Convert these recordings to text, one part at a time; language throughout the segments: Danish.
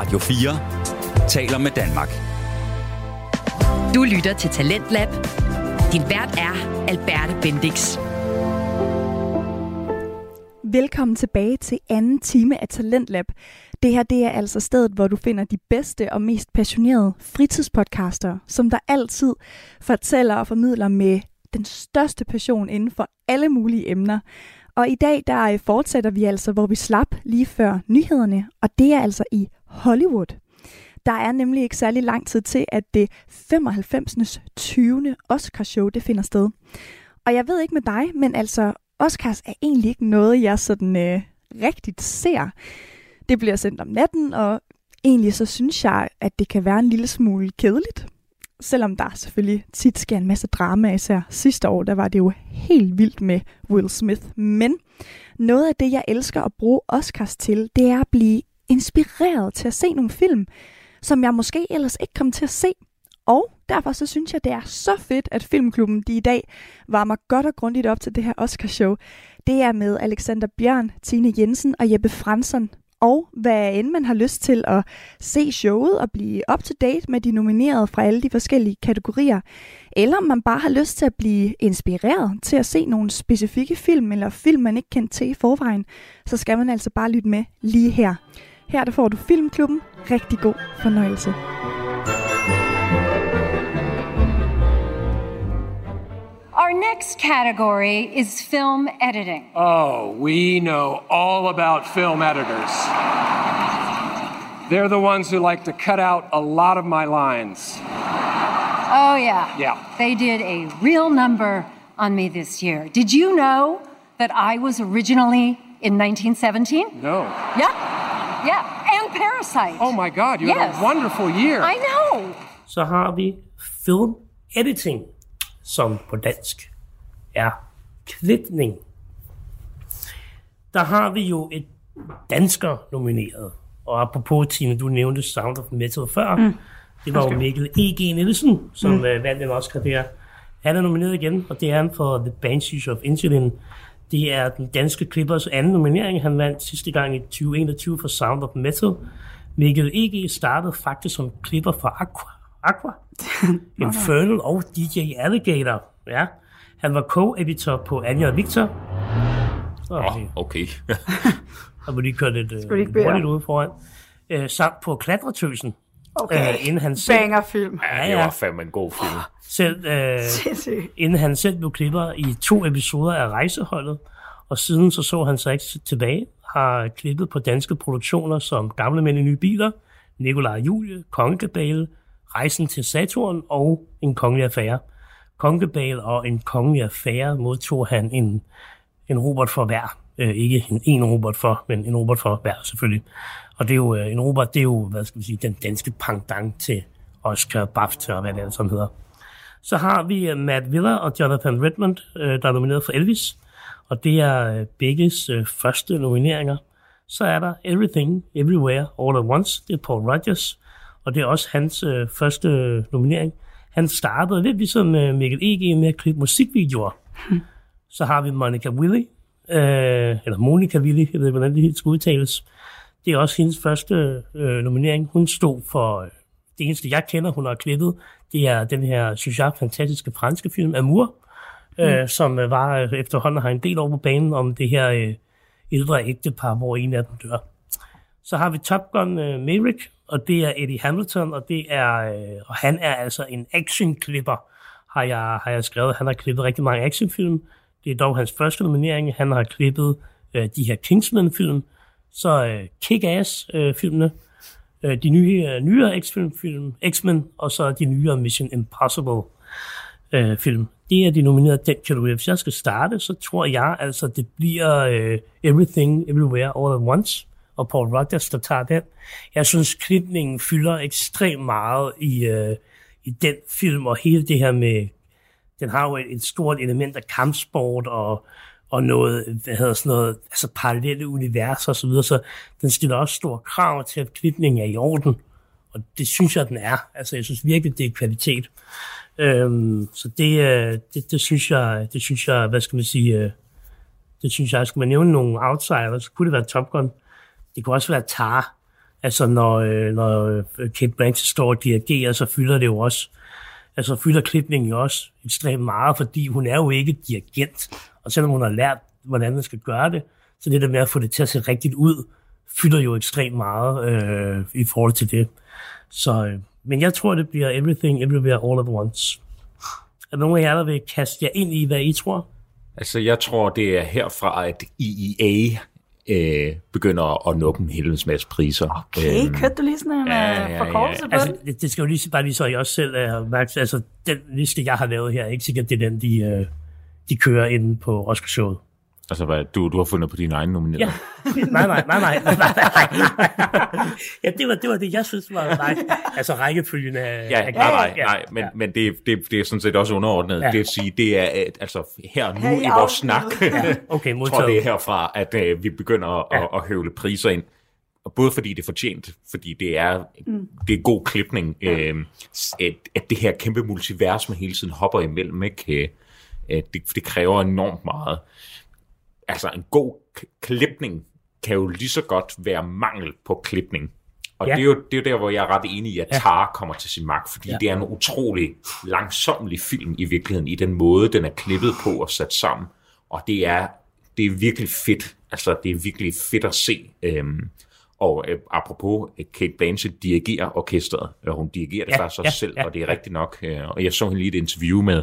Radio 4 taler med Danmark. Du lytter til Talentlab. Din vært er Alberte Bendix. Velkommen tilbage til anden time af Talentlab. Det her det er altså stedet, hvor du finder de bedste og mest passionerede fritidspodcaster, som der altid fortæller og formidler med den største passion inden for alle mulige emner. Og i dag der øh, fortsætter vi altså, hvor vi slap lige før nyhederne, og det er altså i Hollywood. Der er nemlig ikke særlig lang tid til, at det 95. 20. Oscarshow det finder sted. Og jeg ved ikke med dig, men altså Oscars er egentlig ikke noget, jeg sådan øh, rigtigt ser. Det bliver sendt om natten, og egentlig så synes jeg, at det kan være en lille smule kedeligt. Selvom der selvfølgelig tit sker en masse drama, især sidste år, der var det jo helt vildt med Will Smith. Men noget af det, jeg elsker at bruge Oscars til, det er at blive inspireret til at se nogle film, som jeg måske ellers ikke kom til at se. Og derfor så synes jeg, det er så fedt, at Filmklubben de i dag varmer godt og grundigt op til det her Oscarshow. Det er med Alexander Bjørn, Tine Jensen og Jeppe Fransson. Og hvad end man har lyst til at se showet og blive up to date med de nominerede fra alle de forskellige kategorier, eller om man bare har lyst til at blive inspireret til at se nogle specifikke film eller film, man ikke kendte til i forvejen, så skal man altså bare lytte med lige her. Her der får du Filmklubben. Rigtig god fornøjelse. Our next category is film editing. Oh, we know all about film editors. They're the ones who like to cut out a lot of my lines. Oh, yeah. Yeah. They did a real number on me this year. Did you know that I was originally in 1917? No. Yeah. Yeah. And Parasite. Oh my God, you had Yes. a wonderful year. I know. så har vi film editing, som på dansk er klipning. Der har vi jo et dansker nomineret. Og apropos, Tine, du nævnte Sound of Metal før. Mm. Det var jo Mikkel E.G. Nielsen, som mm. øh, vandt en Oscar der. Han er nomineret igen, og det er han for The Banshees of Insulin. Det er den danske klippers anden nominering. Han vandt sidste gang i 2021 for Sound of Metal. Mikkel E.G. startede faktisk som klipper for Aqua. Aqua. Infernal og DJ Alligator. Ja. Han var co-editor på Anja og Victor. Så oh, okay. har vi lige kørt lidt ikke bede hurtigt om? ud foran. Øh, samt på Klatretøsen. Okay. Øh, inden han selv, Bangerfilm. Ja, det var fandme en god film. selv øh, Sindssygt. inden han selv blev klipper i to episoder af Rejseholdet, og siden så så han sig ikke tilbage, har klippet på danske produktioner som Gamle Mænd i Nye Biler, Nikolaj Julie, Kongekabale, Rejsen til Saturn og En Kongelig Affære. Kongekabale og En Kongelig Affære modtog han en, en Robert for hver. Øh, ikke en, en Robert for, men en Robert for hver selvfølgelig. Og det er jo, øh, en Robert, det er jo, hvad skal vi sige, den danske pangdang til Oscar, BAFTA og hvad det alt sammen hedder. Så har vi uh, Matt Villa og Jonathan Redmond, uh, der er nomineret for Elvis. Og det er begges første nomineringer. Så er der Everything, Everywhere, All at Once. Det er Paul Rogers. Og det er også hans første nominering. Han startede lidt ligesom Mikkel E.G. med at klippe musikvideoer. Så har vi Monica Willy, uh, eller Monica Willy, jeg ved ikke, hvordan det helt skal udtales. Det er også hendes første øh, nominering. Hun stod for øh, det eneste, jeg kender, hun har klippet. Det er den her, synes jeg, fantastiske franske film, Amour, øh, som øh, var øh, efterhånden har en del over på banen om det her øh, ældre ægtepar, hvor en af dem dør. Så har vi Top Gun øh, Maverick, og det er Eddie Hamilton, og det er øh, og han er altså en actionklipper, har jeg, har jeg skrevet. Han har klippet rigtig mange actionfilm. Det er dog hans første nominering. Han har klippet øh, de her Kingsman-film, så øh, Kick-Ass-filmene, øh, øh, de nye, øh, nyere X-film, X-Men, og så de nyere Mission Impossible øh, film. Det er de nomineret den kategori. Hvis jeg skal starte, så tror jeg altså, det bliver øh, Everything, Everywhere, All at Once, og Paul Rodgers, der tager den. Jeg synes, klipningen fylder ekstremt meget i, øh, i den film, og hele det her med, den har jo et, et stort element af kampsport, og og noget, hvad hedder sådan noget, altså parallelle universer og så videre, så den stiller også store krav til, at klipningen er i orden, og det synes jeg, den er. Altså, jeg synes virkelig, det er kvalitet. Øhm, så det, øh, det, det, synes jeg, det synes jeg, hvad skal man sige, øh, det synes jeg, skulle man nævne nogle outsiders, så kunne det være Top Gun. Det kunne også være Tar. Altså, når, øh, når Kate Blanchett står og dirigerer, så fylder det jo også, altså fylder klipningen jo også ekstremt meget, fordi hun er jo ikke dirigent. Og selvom hun har lært, hvordan man skal gøre det, så det der med at få det til at se rigtigt ud, fylder jo ekstremt meget øh, i forhold til det. Så, øh, men jeg tror, det bliver Everything, Everywhere, All at Once. Er der nogen af jer, der vil kaste jer ind i, hvad I tror? Altså, jeg tror, det er herfra, at EEA øh, begynder at nå dem helvedes masse priser. Okay, Øhm, kørte du lige sådan en ja, ja, ja, ja, ja. forkortelse på Altså, det, det skal jo lige bare lige så, I også selv er opmærksom. Altså, den liste, jeg har lavet her, er ikke sikkert, det er den, de, øh, de kører inde på Roskilde Showet. Altså, hvad, du, du har fundet på dine egne nomineringer. Ja. nej, nej, nej, nej, nej, nej. ja, det var, det var det, jeg synes var nej. Altså rækkefølgen af... Ja, af nej, nej, ja, nej, men, men det, det, det er sådan set også underordnet. Ja. Ja. Det vil sige, det er at, altså her nu Her i vores snak, afsnittet. Okay, jeg tror modtaget. det er herfra, at øh, vi begynder at, Ja. ja. at, at høvle priser ind. Og både fordi det er fortjent, fordi det er, mm. det er god klipning, øh, at, at det her kæmpe multivers, man hele tiden hopper imellem, ikke? Øh, øh, det, det kræver enormt meget. Altså en god klipning kan jo lige så godt være mangel på klipning. Og Ja. ja. det, er jo, det er jo der, hvor jeg er ret enig i, at Ja. Tar kommer til sin magt, fordi Ja. ja. det er en utrolig langsomlig film i virkeligheden, i den måde, den er klippet på og sat sammen. Og det er, det er virkelig fedt. Altså, det er virkelig fedt at se. Øhm, og øh, apropos, øh, Kate Blanchett dirigerer orkestret, og hun dirigerer det Ja, ja, faktisk også ja, selv, ja, og det er rigtigt nok. Øh, og jeg så hende lige et interview med,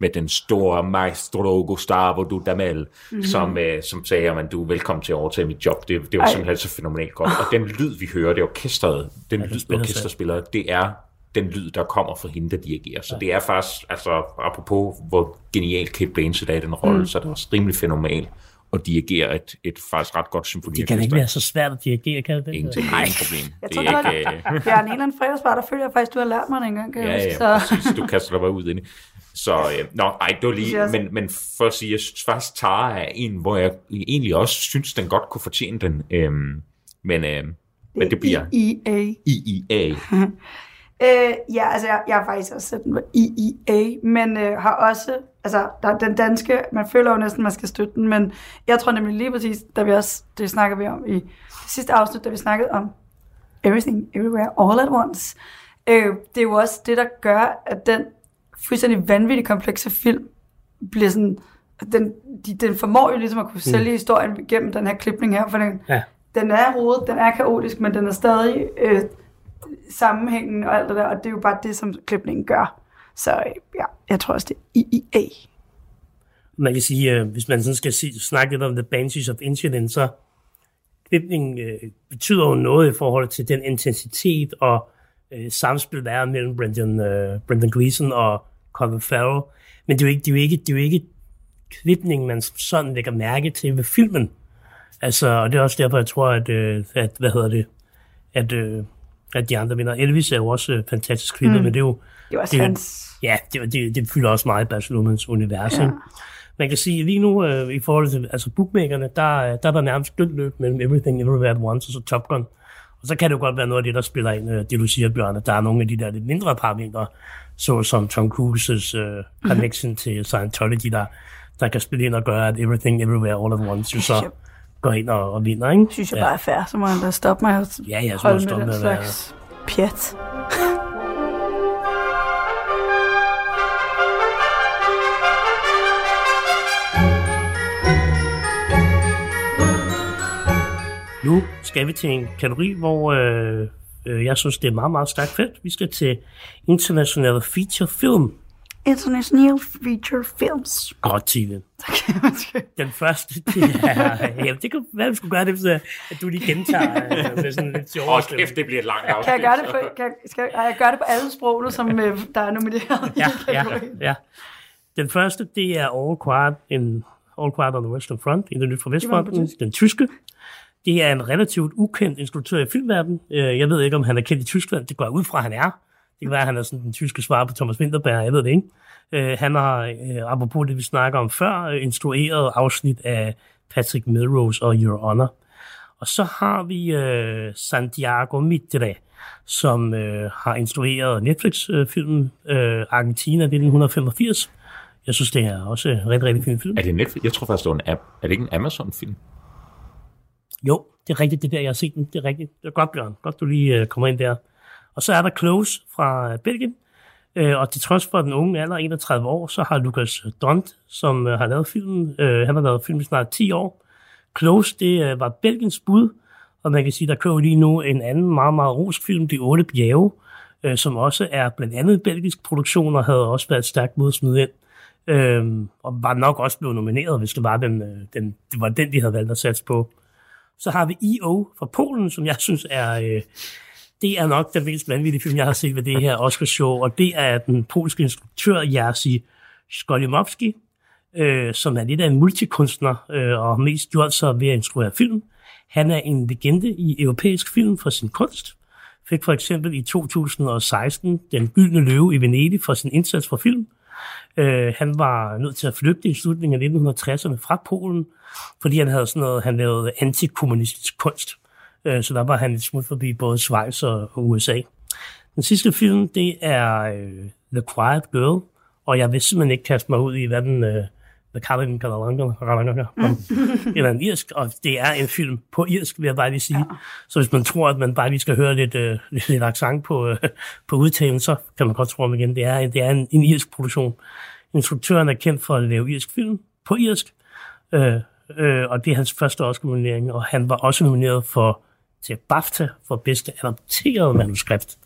med den store maestro Gustavo Dudamel, Mhm. mm-hmm. som, øh, som sagde, at du er velkommen til at overtage mit job. Det, det var Ej. simpelthen så fænomenalt godt. Og den lyd, vi hører, det er orkestret, den lyd, spiller orkester spiller, det er den lyd, der kommer fra hende, der dirigerer. Så det er faktisk, altså apropos, hvor genial Kate Blanchett er i den rolle, mm. så er det også rimelig fænomenalt at dirigere et, et faktisk ret godt Det kan ikke være så svært at dirigere, kan det? Ingenting, det er ingen problem. Jeg det tror er ikke, øh, Bjørn, en eller anden fredagsbar, der føler jeg faktisk, du har lært mig det engang, kan jeg Ja, huske. ja, Så præcis. Du kaster dig bare ud ind. Så, øh, nå, ej, det var Det lige, jeg men, men for at sige, jeg synes faktisk, Tara er en, hvor jeg egentlig også synes, den godt kunne fortjene den. Øhm, men, øh, men det bliver EA. IIA. Øh, ja, altså jeg, jeg har faktisk også sat den på IIA, men øh, har også, altså der er den danske, man føler jo næsten, man skal støtte den, men jeg tror nemlig lige præcis, da vi også, det snakker vi om i det sidste afsnit, da vi snakkede om Everything, Everywhere, All at Once. Øh, det er jo også det, der gør, at den fuldstændig vanvittigt komplekse film bliver sådan, den, de, den formår jo ligesom at kunne sælge historien gennem den her klipning her, for den, Ja. den er rodet, den er kaotisk, men den er stadig øh, sammenhængen og alt det der, og det er jo bare det, som klipningen gør. Så ja, jeg tror også, det er IIA. Man kan sige, øh, hvis man sådan skal sige, snakke lidt om The Banshees of Inisherin, så klipningen øh, betyder jo noget i forhold til den intensitet og øh, samspil, der er mellem Brendan, øh, Brendan Gleeson og Colin Farrell. Men det er jo ikke, det er jo ikke, det er jo ikke klipningen, man sådan lægger mærke til ved filmen. Altså, og det er også derfor, jeg tror, at, øh, at hvad hedder det, at, øh, at de andre vinder. Elvis er jo også øh, fantastisk klippet, mm. men det er jo, Det er også Det hans... Ja, det, det, det fylder også meget i Barcelonas univers. Ja. Man kan sige, lige nu øh, i forhold til altså bookmakerne, der, øh, der er der nærmest dødt løb mellem Everything Everywhere at Once og så Top Gun. Og så kan det jo godt være noget af det, der spiller ind, øh, det du siger, Bjørn, at der er nogle af de der lidt mindre parametre, såsom Tom Cruises øh, connection til Scientology, der, der kan spille ind og gøre, at Everything Everywhere All at Once jo så går ind og, og vinder, ikke? Synes jeg bare er fair, så må han da stoppe mig og Ja, ja, holde med den med være- slags pjat. Nu skal vi til en kategori, hvor øh, øh, jeg synes, det er meget, meget stærkt fedt. Vi skal til internationale feature film. International Feature Films. Godt, Tine. Den første, det er... Jamen, det kan være, vi skulle gøre det, så at du lige gentager øh, med sådan lidt sjovere Åh, kæft, det bliver et langt afsnit. Kan jeg gøre det på, kan, skal, jeg, jeg gør det på alle sprog, nu, som øh, der er nomineret i Ja, ja, ja. Den første, det er All Quiet, in, All Quiet on the Western Front, i det nyt fra Vestfronten, den tyske. Det er en relativt ukendt instruktør i filmverdenen. Øh, jeg ved ikke, om han er kendt i Tyskland. Det går jeg ud fra, at han er. Det kan være, at han er sådan den tyske svar på Thomas Winterberg. Jeg ved det ikke. Øh, Han har, øh, apropos det, vi snakker om før, øh, instrueret afsnit af Patrick Melrose og Your Honor. Og så har vi øh, Santiago Mitre, som øh, har instrueret Netflix-filmen øh, Argentina 1985. Jeg synes, det er også en rigtig, rigtig fin film. Er det Netflix? Jeg tror faktisk, det var en app. Er det ikke en Amazon-film? Jo, det er rigtigt, det der, jeg har set den. Det er rigtigt. Det er godt, Bjørn. Godt, du lige øh, kommer ind der. Og så er der Close fra øh, Belgien. Øh, og til trods for den unge alder, 31 år, så har Lukas Dont, som øh, har lavet filmen, øh, han har lavet filmen snart 10 år. Close, det øh, var Belgiens bud, og man kan sige, der kører lige nu en anden meget, meget rosk film, De Otte Bjerge, øh, som også er blandt andet belgisk produktion, og havde også været stærkt modsmidt ind. Øh, og var nok også blevet nomineret, hvis det var den, øh, den, det var den, de havde valgt at satse på. Så har vi E.O. fra Polen, som jeg synes er... Øh, det er nok den mest vanvittige film, jeg har set ved det her Oscar-show, og det er den polske instruktør Jerzy Skolimowski, øh, som er lidt af en multikunstner, øh, og mest gjort sig ved at instruere film. Han er en legende i europæisk film for sin kunst. Fik for eksempel i 2016 Den Gyldne Løve i Venedig for sin indsats for film. Øh, han var nødt til at flygte i slutningen af 1960'erne fra Polen, fordi han havde sådan noget, han lavede antikommunistisk kunst. Øh, så der var han et smut forbi både Schweiz og USA. Den sidste film, det er øh, The Quiet Girl, og jeg vil simpelthen ikke kaste mig ud i, hvad den, øh, kalder den, eller en irsk, og det er en film på irsk, vil jeg bare lige sige. Ja. Så hvis man tror, at man bare lige skal høre lidt, øh, lidt, lidt accent på, øh, på udtalen, så kan man godt tro om igen, det er, det er en, en irsk produktion. Instruktøren er kendt for at lave irsk film på irsk, øh, øh, og det er hans første Oscar-nominering, og han var også nomineret for til BAFTA for bedste adopterede manuskript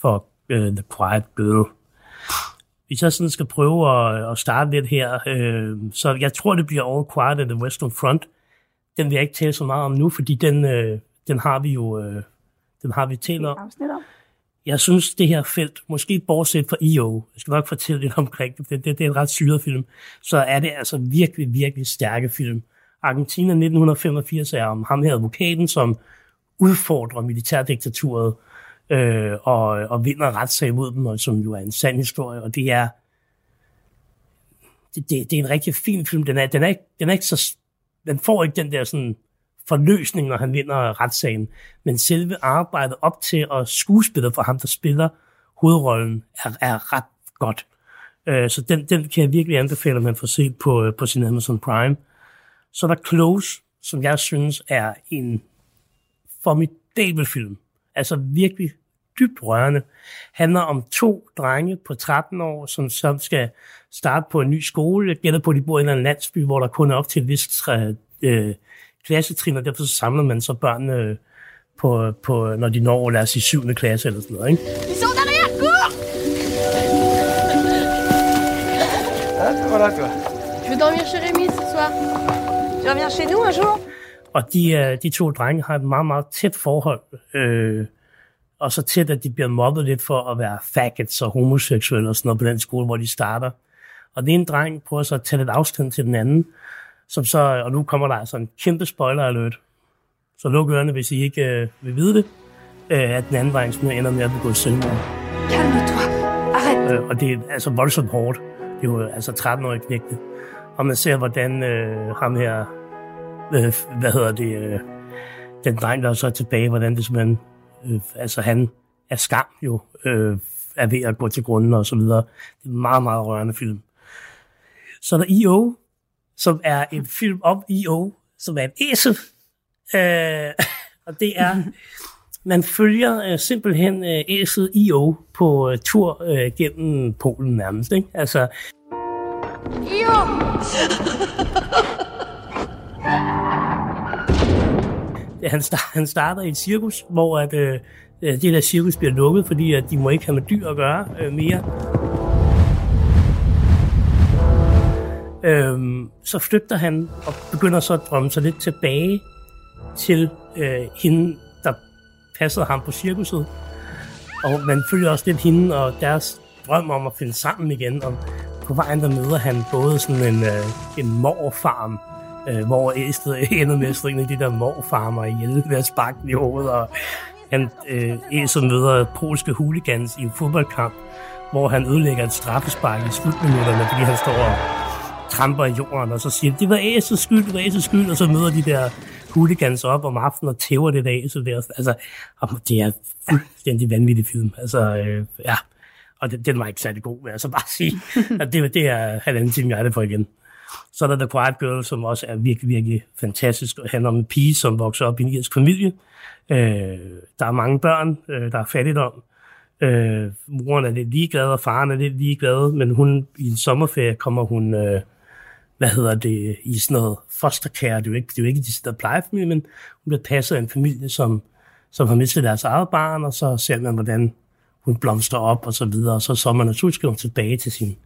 for uh, The Quiet Girl. Hvis jeg sådan skal prøve at, at starte lidt her, øh, så jeg tror, det bliver All Quiet at the Western Front. Den vil jeg ikke tale så meget om nu, fordi den, øh, den har vi jo øh, den har vi talt om. Jeg synes, det her felt, måske bortset fra E.O., jeg skal nok fortælle lidt omkring det, det, det, det er en ret syret film, så er det altså virkelig, virkelig stærke film. Argentina 1985 er om ham her advokaten, som udfordrer militærdiktaturet øh, øh, og, og vinder retssag mod dem, og som jo er en sand historie, og det er det, det, det er en rigtig fin film. Den er, den er, ikke, den er ikke så... Den får ikke den der sådan forløsning, når han vinder retssagen. Men selve arbejdet op til, og skuespillet for ham, der spiller hovedrollen, er, er ret godt. Øh, så den, den kan jeg virkelig anbefale, at man får set på, øh, på sin Amazon Prime. Så er der Close, som jeg synes er en formidabel film. Altså virkelig dybt rørende. Handler om to drenge på 13 år, som, som skal starte på en ny skole. Jeg gætter på, at de bor i en landsby, hvor der kun er op til et vist øh, klassetrin, og derfor så samler man så børnene øh, på, på, når de når, lad os sige, 7. klasse eller sådan noget. Ikke? Voilà toi. Je vais dormir chez Rémi ce soir. Tu reviens chez nous un jour og de, øh, de to drenge har et meget, meget tæt forhold. Øh, og så tæt, at de bliver mobbet lidt for at være faggots og homoseksuelle og sådan noget på den skole, hvor de starter. Og den ene dreng prøver så at tage lidt afstand til den anden, som så, og nu kommer der altså en kæmpe spoiler alert. Så luk ørerne, hvis I ikke øh, vil vide det, øh, at den anden dreng ender med at begå selvmord. Øh, og det er altså voldsomt hårdt. Det er jo altså 13-årige knægte. Og man ser, hvordan øh, ham her, øh, hvad hedder det, øh, den dreng, der er så tilbage, hvordan det simpelthen, øh, altså han er skam jo, øh, er ved at gå til grunden og så videre. Det er en meget, meget rørende film. Så er der I.O., som er en film om I.O., som er en æsel. Øh, og det er, man følger øh, simpelthen øh, æsel I.O. på øh, tur øh, gennem Polen nærmest. Ikke? Altså, Guillaume han, start, han starter i et cirkus, hvor at, øh, øh det der cirkus bliver lukket, fordi at de må ikke have med dyr at gøre øh, mere. Øhm, så flygter han og begynder så at drømme sig lidt tilbage til øh, hende, der passede ham på cirkuset. Og man følger også lidt hende og deres drøm om at finde sammen igen. Og på vejen der møder han både sådan en, øh, en morfarm, øh, hvor æslet ender med at slå en af de der morfarmer ihjel ved at sparke i hovedet, og han øh, æslet møder polske hooligans i en fodboldkamp, hvor han ødelægger et straffespark i slutminutterne, fordi han står og tramper i jorden, og så siger det var æsets skyld, det var æsets skyld, og så møder de der hooligans op om aftenen og tæver det der æsel der. Altså, det er fuldstændig vanvittig film. Altså, øh, ja. Og den, den var ikke særlig god, vil jeg så bare sige. og det, det er halvanden time, jeg er det for igen. Så er der The Quiet Girl, som også er virkelig, virkelig fantastisk. og handler om en pige, som vokser op i en irsk familie. Øh, der er mange børn, øh, der er fattigdom. Øh, moren er lidt ligeglad, og faren er lidt ligeglad, men hun i en sommerferie kommer hun... Øh, hvad hedder det, i sådan noget fostercare. Det er jo ikke, det er jo ikke de der plejefamilie, men hun bliver passet af en familie, som, som har mistet deres eget barn, og så ser man, hvordan hun blomstrer op og så videre, og så så man naturligvis tilbage til sin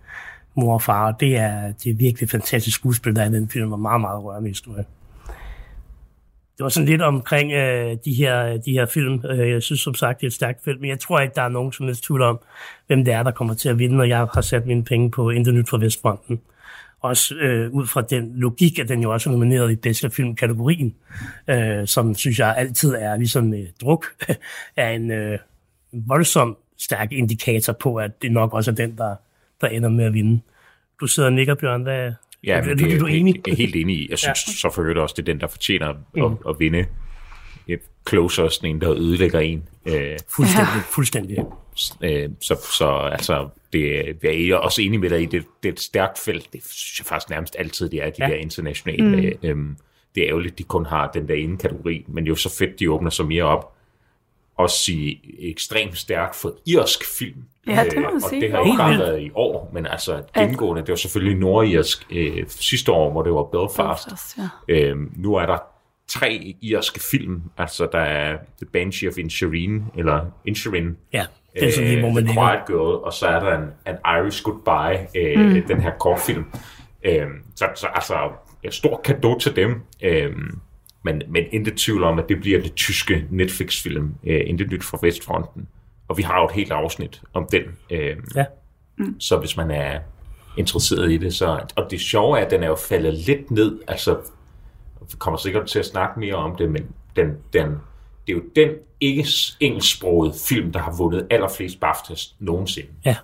mor og far, og det er, det er virkelig fantastisk skuespil, der er i den film, og meget, meget rørende historie. Det var sådan lidt omkring øh, de, her, de her film. Øh, jeg synes som sagt, det er et stærkt film, men jeg tror ikke, der er nogen som helst tvivl om, hvem det er, der kommer til at vinde, og jeg har sat mine penge på Intet Nyt fra Vestfronten. Også øh, ud fra den logik, at den jo også er nomineret i bedste filmkategorien, øh, som synes jeg altid er ligesom øh, druk, er en øh, voldsom stærk indikator på, at det nok også er den, der, der ender med at vinde. Du sidder og nikker, Bjørn. Hvad, Ja, er, er, det er du er, enig? jeg er helt enig i. Jeg synes ja. så for øvrigt også, det er den, der fortjener Mm. at, at vinde. Closer sådan en, der ødelægger en. Øh, Fuldstændig, fuldstændig. øh, så, så altså, det, jeg er også enig med dig i, det, det er et stærkt felt. Det synes jeg faktisk nærmest altid, det er, de Ja. ja. der internationale. Mm. Øhm, det er ærgerligt, de kun har den der ene kategori, men det er jo så fedt, de åbner sig mere op. Også i ekstremt stærkt for irsk film. Øh, Ja, det må man og sige. det har ikke bare været i år, men altså gennemgående. Det var selvfølgelig nordirsk øh, sidste år, hvor det var Belfast. Belfast, ja. Øhm, nu er der tre irske film. Altså, der er The Banshee of Inisherin, eller Inisherin, Ja, det er sådan lige, hvor man The. Quiet Girl, og så er der en, en Irish Goodbye, øh, mm. den her kortfilm. Øh, så, så altså, en stor kado til dem. Øh, men, men intet tvivl om, at det bliver det tyske Netflix-film, øh, Intet nyt fra Vestfronten. Og vi har jo et helt afsnit om den. Øh, Ja. så hvis man er interesseret i det, så... Og det sjove er, at den er jo faldet lidt ned, altså... Vi kommer sikkert til at snakke mere om det, men den, den, det er jo den ikke engelsksprogede film, der har vundet allerflest BAFTAs nogensinde. Ja.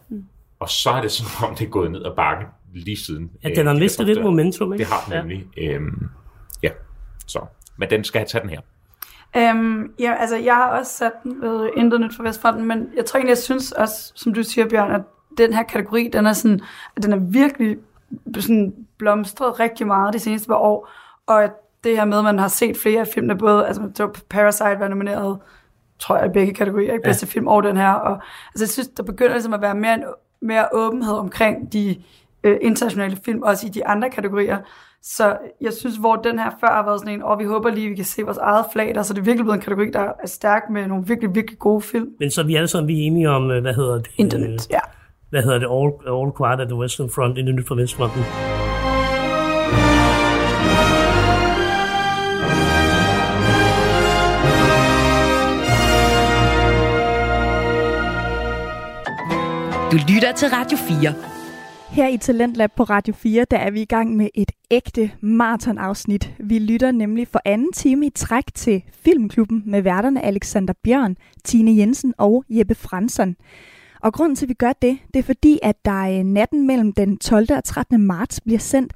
Og så er det som om, det er gået ned ad bakken lige siden. ja, den har øh, mistet lidt momentum, ikke? Det har den nemlig. Ja. Øhm. Men den skal have taget den her. Øhm, ja, altså, jeg har også sat den ved Intet Nyt fra Vestfronten, men jeg tror egentlig, jeg synes også, som du siger, Bjørn, at den her kategori, den er, sådan, at den er virkelig sådan blomstret rigtig meget de seneste par år, og at det her med, at man har set flere af filmene, både altså, det var Parasite var nomineret, tror jeg, i begge kategorier, ikke bedste ja. film og den her, og altså, jeg synes, der begynder ligesom at være mere, en, mere åbenhed omkring de øh, internationale film, også i de andre kategorier, så jeg synes, hvor den her før har været sådan en, og vi håber lige, at vi kan se vores eget flag der, så det er virkelig blevet en kategori, der er stærk med nogle virkelig, virkelig gode film. Men så er vi alle sammen vi er enige om, øh, hvad hedder det? Internet, ja. Hvad hedder det? All, all Quiet at the Western Front, Intet nyt fra Vestfronten. Du lytter til Radio 4. Her i Talentlab på Radio 4, der er vi i gang med et ægte maratonafsnit. Vi lytter nemlig for anden time i træk til Filmklubben med værterne Alexander Bjørn, Tine Jensen og Jeppe Fransson. Og grunden til, at vi gør det, det er fordi, at der er natten mellem den 12. og 13. marts bliver sendt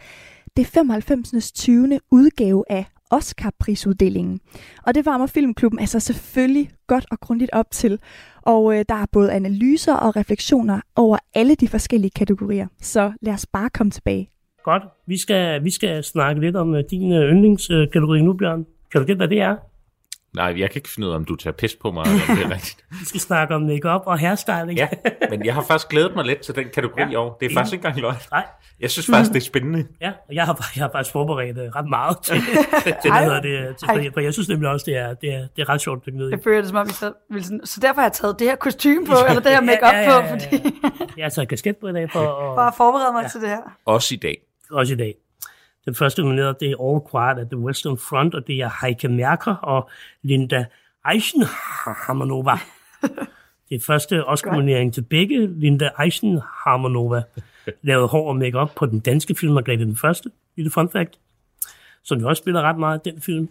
det 95. 20. udgave af Oscar-prisuddelingen. Og det varmer Filmklubben altså selvfølgelig godt og grundigt op til. Og øh, der er både analyser og refleksioner over alle de forskellige kategorier. Så lad os bare komme tilbage. Godt. Vi skal, vi skal snakke lidt om øh, din øh, yndlingskategori nu, Bjørn. Kan du gætte, hvad det er? Nej, jeg kan ikke finde ud af, om du tager pis på mig, eller om det er rigtigt. Vi skal snakke om makeup og hairstyling. Ja, men jeg har faktisk glædet mig lidt til den kategori Ja. år. Det er faktisk ikke engang løgn. Nej. Jeg synes faktisk, det er spændende. Ja, og jeg har, jeg har faktisk forberedt øh, ret meget til, til, hvad hedder det, til, Ej. for jeg synes nemlig også, det er, det er, det er ret sjovt at i. Jeg føler det som om, vi så, vil sådan, så derfor har jeg taget det her kostume på, eller det her makeup Ja, ja, ja, ja. på, fordi Jeg har taget kasket på i dag for at, bare forberede mig ja. til det her. Også i dag. også i dag. Den første nomineret, det er All Quiet at the Western Front, og det er Heike Merker og Linda Eichenhamanova. Det første Oscar-nominering til begge. Linda Eichenhamanova lavede hår og makeup på den danske film Margrethe den Første, lille fun fact, som jo også spiller ret meget i den film.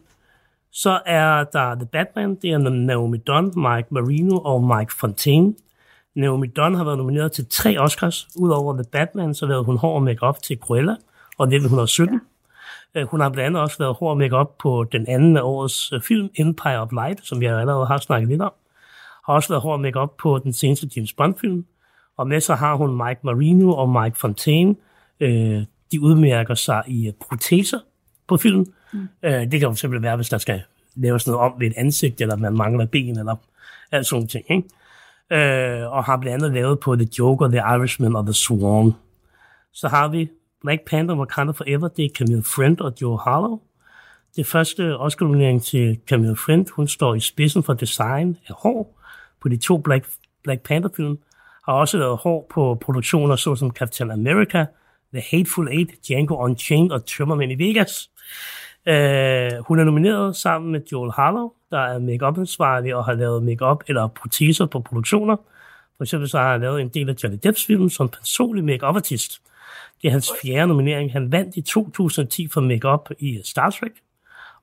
Så er der The Batman, det er Naomi Dunn, Mike Marino og Mike Fontaine. Naomi Dunn har været nomineret til tre Oscars. Udover The Batman, så lavede hun hår og makeup til Cruella og 1917. Øh, Hun har blandt andet også lavet hår og makeup på den anden af årets øh, film, Empire of Light, som jeg allerede har snakket lidt om. Har også lavet hår og makeup på den seneste James Bond-film. Og med så har hun Mike Marino og Mike Fontaine, øh, de udmærker sig i øh, proteser på filmen. Mm. Øh, det kan jo simpelthen være, hvis der skal laves noget om ved et ansigt, eller man mangler ben, eller alt sådan ting. Ikke? Øh, og har blandt andet lavet på The Joker, The Irishman og The Swarm. Så har vi Black Panther Wakanda Forever, det er Camille Friend og Joe Harlow. Det første Oscar-nominering til Camille Friend, hun står i spidsen for design af hår på de to Black, Black Panther-film, har også lavet hår på produktioner såsom Captain America, The Hateful Eight, Django Unchained og Tømmermænd i Vegas. Uh, hun er nomineret sammen med Joel Harlow, der er make ansvarlig og har lavet make eller proteser på produktioner. For eksempel så har han lavet en del af Johnny Depps film som personlig make artist det er hans fjerde nominering. Han vandt i 2010 for make i Star Trek,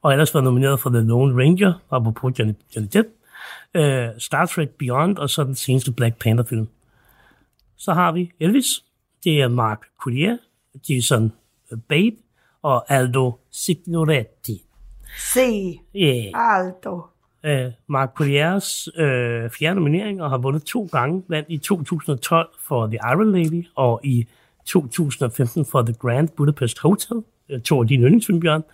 og ellers var nomineret for The Lone Ranger, apropos Johnny, Johnny Depp, uh, Star Trek Beyond, og så den seneste Black Panther-film. Så har vi Elvis, det er Mark Collier, Jason Babe og Aldo Signoretti. Se, Yeah. Aldo. Uh, Mark Colliers uh, fjerde nominering og har vundet to gange, vandt i 2012 for The Iron Lady og i 2015 for The Grand Budapest Hotel, uh, to af dine yndlingsfilm, Bjørn.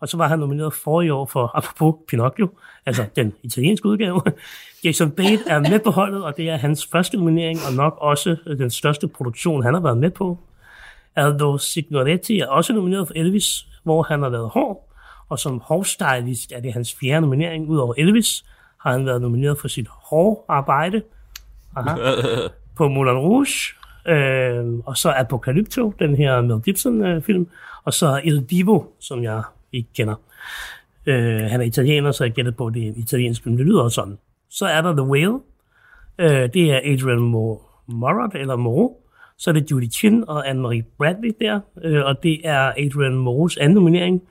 Og så var han nomineret for i år for, apropos Pinocchio, altså den italienske udgave. Jason Bate er med på holdet, og det er hans første nominering, og nok også den største produktion, han har været med på. Aldo Signoretti er også nomineret for Elvis, hvor han har lavet hår, og som hårstylist er det hans fjerde nominering. Udover Elvis har han været nomineret for sit hårarbejde Aha. på Moulin Rouge, øh, og så Apocalypto, den her Mel Gibson-film, øh, og så Il Divo, som jeg ikke kender. Øh, han er italiener, så jeg gætter på, det er italiensk, film. det lyder også sådan. Så er der The Whale. Øh, det er Adrian Morat, eller Moreau. Så er det Judy Chin og Anne-Marie Bradley der. Øh, og det er Adrian Moreaus anden nominering.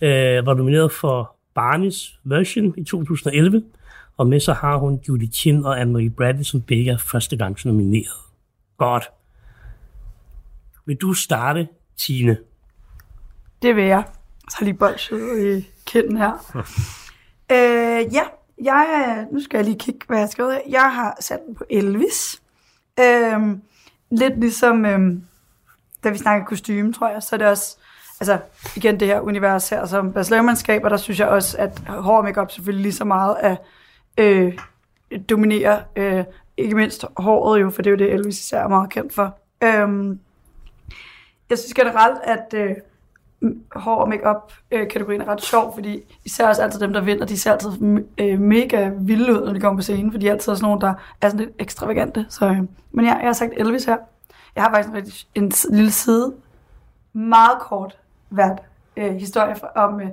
Øh, var nomineret for Barnes version i 2011. Og med så har hun Judy Chin og Anne-Marie Bradley, som begge er første gang nomineret. Godt. Vil du starte, Tine? Det vil jeg. Så lige bolsjet i kinden her. øh, ja, jeg, nu skal jeg lige kigge, hvad jeg har skrevet. Jeg har sat den på Elvis. Øh, lidt ligesom, øh, da vi snakker kostume, tror jeg, så er det også, altså igen det her univers her, som Bas der synes jeg også, at hår makeup selvfølgelig lige så meget at øh, dominere, øh, ikke mindst håret jo, for det er jo det, Elvis især er meget kendt for. Øhm, jeg synes generelt, at øh, hår og makeup øh, kategorien er ret sjov, fordi især også altid dem, der vinder, de ser altid øh, mega vilde ud, når de kommer på scenen, fordi de er altid sådan nogle, der er sådan lidt ekstravagante. Så, øh, men ja, jeg har sagt Elvis her. Jeg har faktisk en, en lille side, meget kort hvert øh, historie om, øh,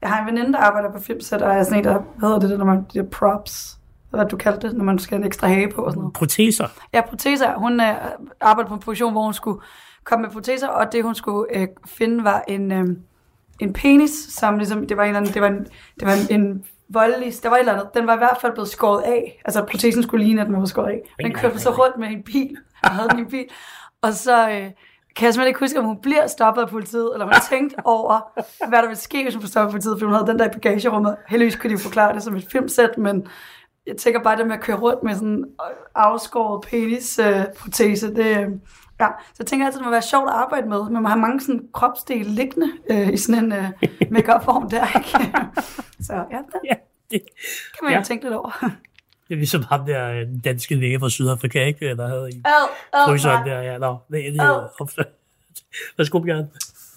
jeg har en veninde, der arbejder på filmsæt, og jeg er sådan en, der, hvad hedder det, der, når man, de der props, hvad du kaldte det, når man skal have en ekstra hage på og sådan noget. Proteser. Ja, proteser. Hun øh, arbejder på en position, hvor hun skulle kom med proteser, og det hun skulle øh, finde var en, øh, en penis, som ligesom, det var en eller anden, det var en, det var en, en voldelig, der var et eller andet, den var i hvert fald blevet skåret af, altså protesen skulle ligne, at den var skåret af. Den kørte så rundt med en bil, og havde den i en bil, og så øh, kan jeg simpelthen ikke huske, om hun bliver stoppet af politiet, eller hun tænkt over, hvad der ville ske, hvis hun blev stoppet af politiet, for hun havde den der i bagagerummet. Heldigvis kunne de forklare det som et filmsæt, men jeg tænker bare, det med at køre rundt med sådan afskåret penis-protese, øh, det, Ja, så jeg tænker altid, det må være sjovt at arbejde med. Man må have mange sådan kropsdele liggende øh, i sådan en øh, make-up-form der, ikke? så ja, det, ja, det kan man ja. jo tænke lidt over. Det er ligesom ham der øh, danske læge fra Sydafrika, ikke? Der havde i fryseren der, ja. Nå, det, det er ofte. Værsgo, Bjørn.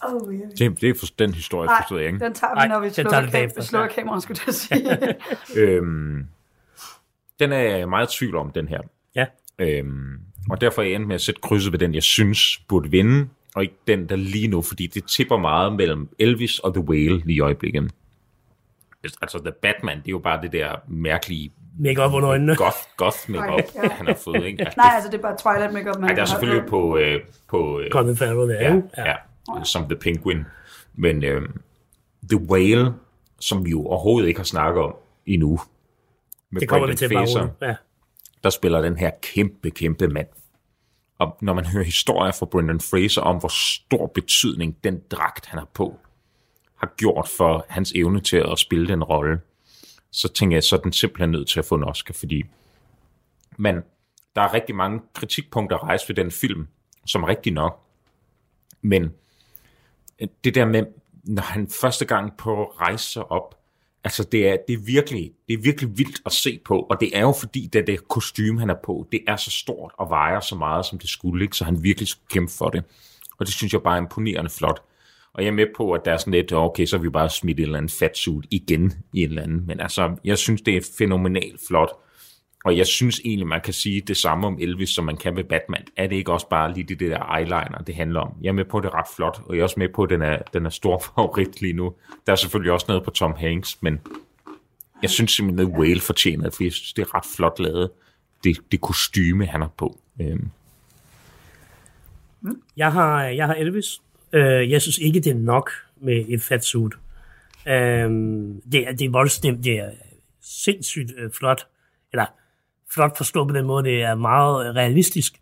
Oh, yeah. det, det er for, den historie, Nej, forstod jeg ikke. den tager vi, når vi slukker, kam- slukker kameraet, skulle jeg sige. øhm, den er jeg meget i tvivl om, den her. Ja. Øhm, og derfor er jeg endt med at sætte krydset ved den, jeg synes burde vinde, og ikke den, der lige nu, fordi det tipper meget mellem Elvis og The Whale lige i øjeblikket. Altså, The Batman, det er jo bare det der mærkelige Make-up under øjnene. Goth, goth make-up, ja. han har fået. Ikke? Altså, Nej, altså det er bare Twilight make-up. Nej, der er selvfølgelig på... Øh, på øh, Colin Farrell, der, ja, ja, ja, som The Penguin. Men øh, The Whale, som vi jo overhovedet ikke har snakket om endnu, med det kommer vi til Fraser, ja der spiller den her kæmpe, kæmpe mand. Og når man hører historier fra Brendan Fraser om, hvor stor betydning den dragt, han har på, har gjort for hans evne til at spille den rolle, så tænker jeg, så er den simpelthen nødt til at få en Oscar, fordi men der er rigtig mange kritikpunkter rejst ved den film, som er rigtig nok. Men det der med, når han første gang på at rejse sig op, altså det er, det er virkelig, det er virkelig vildt at se på, og det er jo fordi, det, det kostume, han er på, det er så stort og vejer så meget, som det skulle, ikke? så han virkelig skulle kæmpe for det. Og det synes jeg bare er imponerende flot. Og jeg er med på, at der er sådan lidt, okay, så har vi bare smidt en eller fat fatsuit igen i en eller anden. Men altså, jeg synes, det er fænomenalt flot. Og jeg synes egentlig, man kan sige det samme om Elvis, som man kan med Batman. Er det ikke også bare lige det der eyeliner, det handler om? Jeg er med på, at det er ret flot, og jeg er også med på, at den er, den er stor favorit lige nu. Der er selvfølgelig også noget på Tom Hanks, men jeg synes simpelthen, at Whale fortjener det, for jeg synes, det er ret flot lavet, det, det kostyme, han har på. Øhm. Jeg har, jeg har Elvis. Øh, jeg synes ikke, det er nok med et fat suit. Øh, det, er, det er voldsomt, det er sindssygt øh, flot. Eller flot forstået på den måde, det er meget realistisk.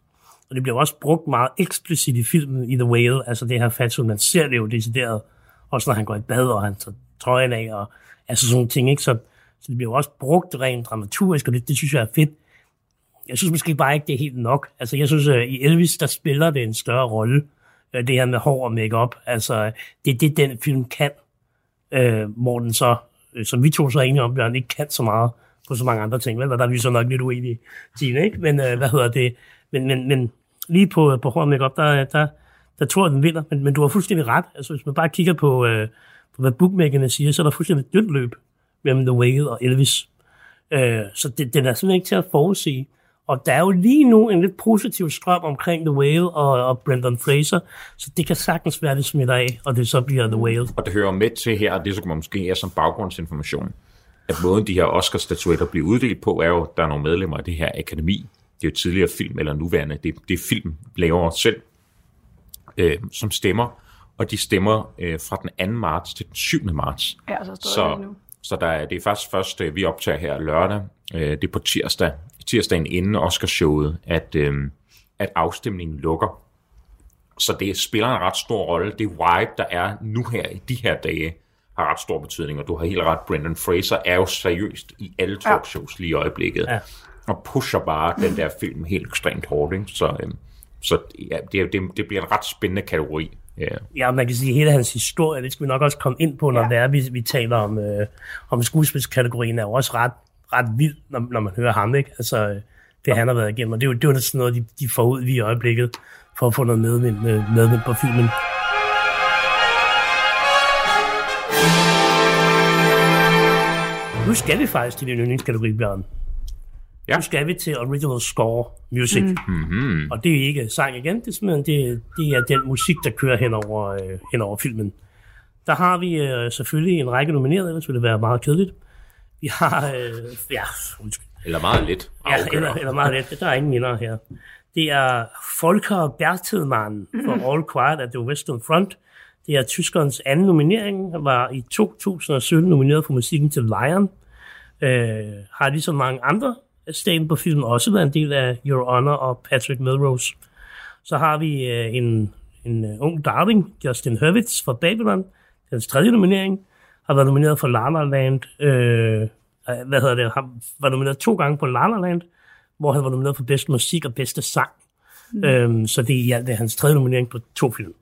Og det bliver også brugt meget eksplicit i filmen i The Whale. Altså det her fatsuit, man ser det jo decideret. Også når han går i bad, og han tager trøjen af, og altså sådan nogle ting. Ikke? Så, så det bliver også brugt rent dramaturgisk, og det, det synes jeg er fedt. Jeg synes måske bare ikke, det er helt nok. Altså jeg synes, at i Elvis, der spiller det en større rolle. Øh, det her med hår og makeup. Altså det er det, den film kan. Øh, hvor den så, øh, som vi to så er enige om, Bjørn, ikke kan så meget på så mange andre ting, vel? Og der er vi så nok lidt uenige, Tine, ikke? Men øh, hvad hedder det? Men, men, men lige på, på hår makeup, der, der, der tror jeg, den vinder. Men, men du har fuldstændig ret. Altså hvis man bare kigger på, øh, på hvad bookmakerne siger, så er der fuldstændig et dødt løb mellem The Whale og Elvis. Øh, så det, den er simpelthen ikke til at forudse. Og der er jo lige nu en lidt positiv strøm omkring The Whale og, og Brendan Fraser, så det kan sagtens være, det smitter af, og det så bliver The Whale. Og det hører med til her, og det så man måske er som baggrundsinformation, at måden de her Oscar-statuetter bliver uddelt på, er jo, at der er nogle medlemmer af det her akademi. Det er jo tidligere film, eller nuværende, det, det er film, laver selv, øh, som stemmer, og de stemmer øh, fra den 2. marts til den 7. marts. Ja, så står Så, det nu. så der er, det er faktisk først, øh, vi optager her lørdag, øh, det er på tirsdag, tirsdagen inden Oscarshowet, at, øh, at afstemningen lukker. Så det spiller en ret stor rolle. Det vibe, der er nu her i de her dage, har ret stor betydning, og du har helt ret, Brendan Fraser er jo seriøst i alle talkshows lige i øjeblikket, Ja. og pusher bare den der film helt ekstremt hårdt, ikke? Så, øh, så ja, det, det, det bliver en ret spændende kategori. Ja. Ja, man kan sige, at hele hans historie, det skal vi nok også komme ind på, når ja. det er, vi, vi taler om, øh, om skuespilskategorien, er jo også ret, ret vild, når, når man hører ham, ikke? Altså, øh, det han har været igennem, og det er jo, det er jo sådan noget, de, de får ud lige i øjeblikket, for at få noget medvind, øh, medvind på filmen. Nu skal vi faktisk til din yndlingskategori, Bjørn. Ja. Nu skal vi til Original Score Music. Mm. Mm-hmm. Og det er ikke sang igen, det er simpelthen det, det er den musik, der kører hen over, øh, hen over filmen. Der har vi øh, selvfølgelig en række nominerede, ellers ville det være meget kedeligt. Vi har, øh, ja, undskyld. Eller meget lidt. Ja, eller, eller meget let. Der er ingen vinder her. Det er Volker Bertelmann for All Quiet at the Western Front. Det er tyskerens anden nominering. Han var i 2017 nomineret for musikken til Lion. Øh, har ligesom mange andre staten på filmen også været en del af Your Honor og Patrick Melrose. Så har vi øh, en, en uh, ung darling, Justin Hurwitz fra Babylon. Hans tredje nominering. Har været nomineret for La La Land. Øh, øh, hvad hedder det? Har var nomineret to gange på La La Land, hvor han var nomineret for bedste musik og bedste sang. Mm. Øhm, så det alt det er hans tredje nominering på to film.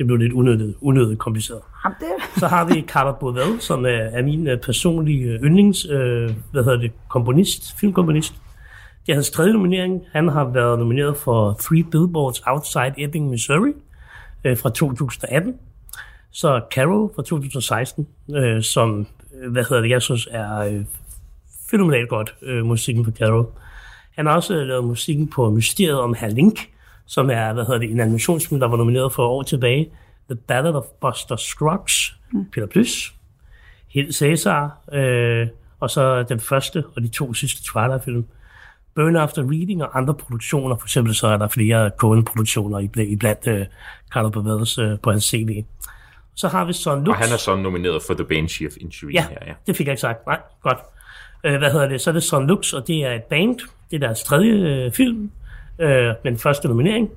Det blev lidt unødigt, unødigt kompliceret. Jamen, det, Så har vi Carter Bovell, som er, er min øh, personlige øh, yndlings, øh, hvad hedder det, komponist, filmkomponist. Det er hans tredje nominering. Han har været nomineret for Three Billboards Outside Ebbing, Missouri øh, fra 2018. Så Carol fra 2016, øh, som, øh, hvad hedder det, jeg synes er øh, fænomenalt godt, øh, musikken på Carol. Han har også lavet musikken på Mysteriet om Herr Link, som er, hvad hedder det, en animationsfilm, der var nomineret for år tilbage. The Ballad of Buster Scruggs, mm. Peter Plys, Helt Cæsar, øh, og så den første og de to sidste Twilight-film. Burn After Reading og andre produktioner, for eksempel så er der flere Coen-produktioner i blandt øh, Carlo Bavells øh, på hans CV. Så har vi Son Lux. Og han er så nomineret for The Banshee of Inisherin Ja, her, ja. det fik jeg ikke sagt. Nej, godt. Øh, hvad hedder det? Så er det Son Lux, og det er et band. Det er deres tredje øh, film. Øh, men første nominering.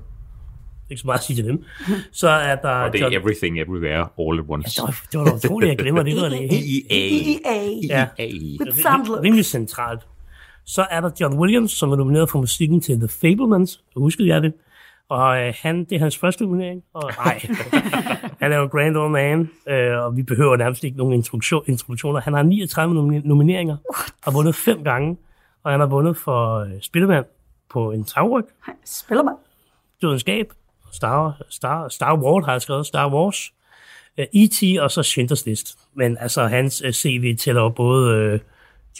Ikke så meget at sige til dem. Så er der... Og det er John- Everything Everywhere All at Once. det var, det var da utroligt, jeg glemmer det. Var det helt EA. EA. Ja. EA. Rimelig centralt. Så er der John Williams, som er nomineret for musikken til The Fablemans. Huskede jeg det? Og øh, han, det er hans første nominering. Og nej, han er jo Grand Old Man, øh, og vi behøver nærmest ikke nogen introduktion, introduktioner. Han har 39 nomi- nomineringer, har vundet fem gange, og han har vundet for øh, Spillemand på en tagryg, Spiller man? Gab, Star, Star, Star Wars har jeg skrevet, Star Wars, øh, E.T. og så Schindlers List. Men altså, hans øh, CV tæller både øh,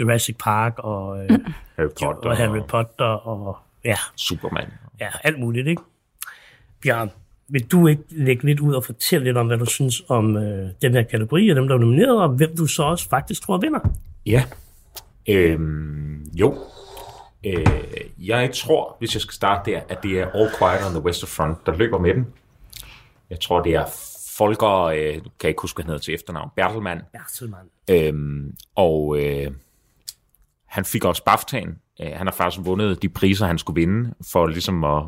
Jurassic Park og, øh, Harry Potter og Harry Potter og ja, Superman. ja, alt muligt, ikke? Bjørn, vil du ikke lægge lidt ud og fortælle lidt om, hvad du synes om øh, den her kategori og dem, der er nomineret, og hvem du så også faktisk tror vinder? Ja. Øhm, jo. Øh, jeg tror, hvis jeg skal starte der, at det er All Quiet on the Western Front, der løber med den. Jeg tror, det er Folker, øh, kan jeg ikke huske, hvad han hedder til efternavn, Bertelmann. Bertelmann. Øhm, og øh, han fik også BAFTA'en. Øh, han har faktisk vundet de priser, han skulle vinde, for ligesom at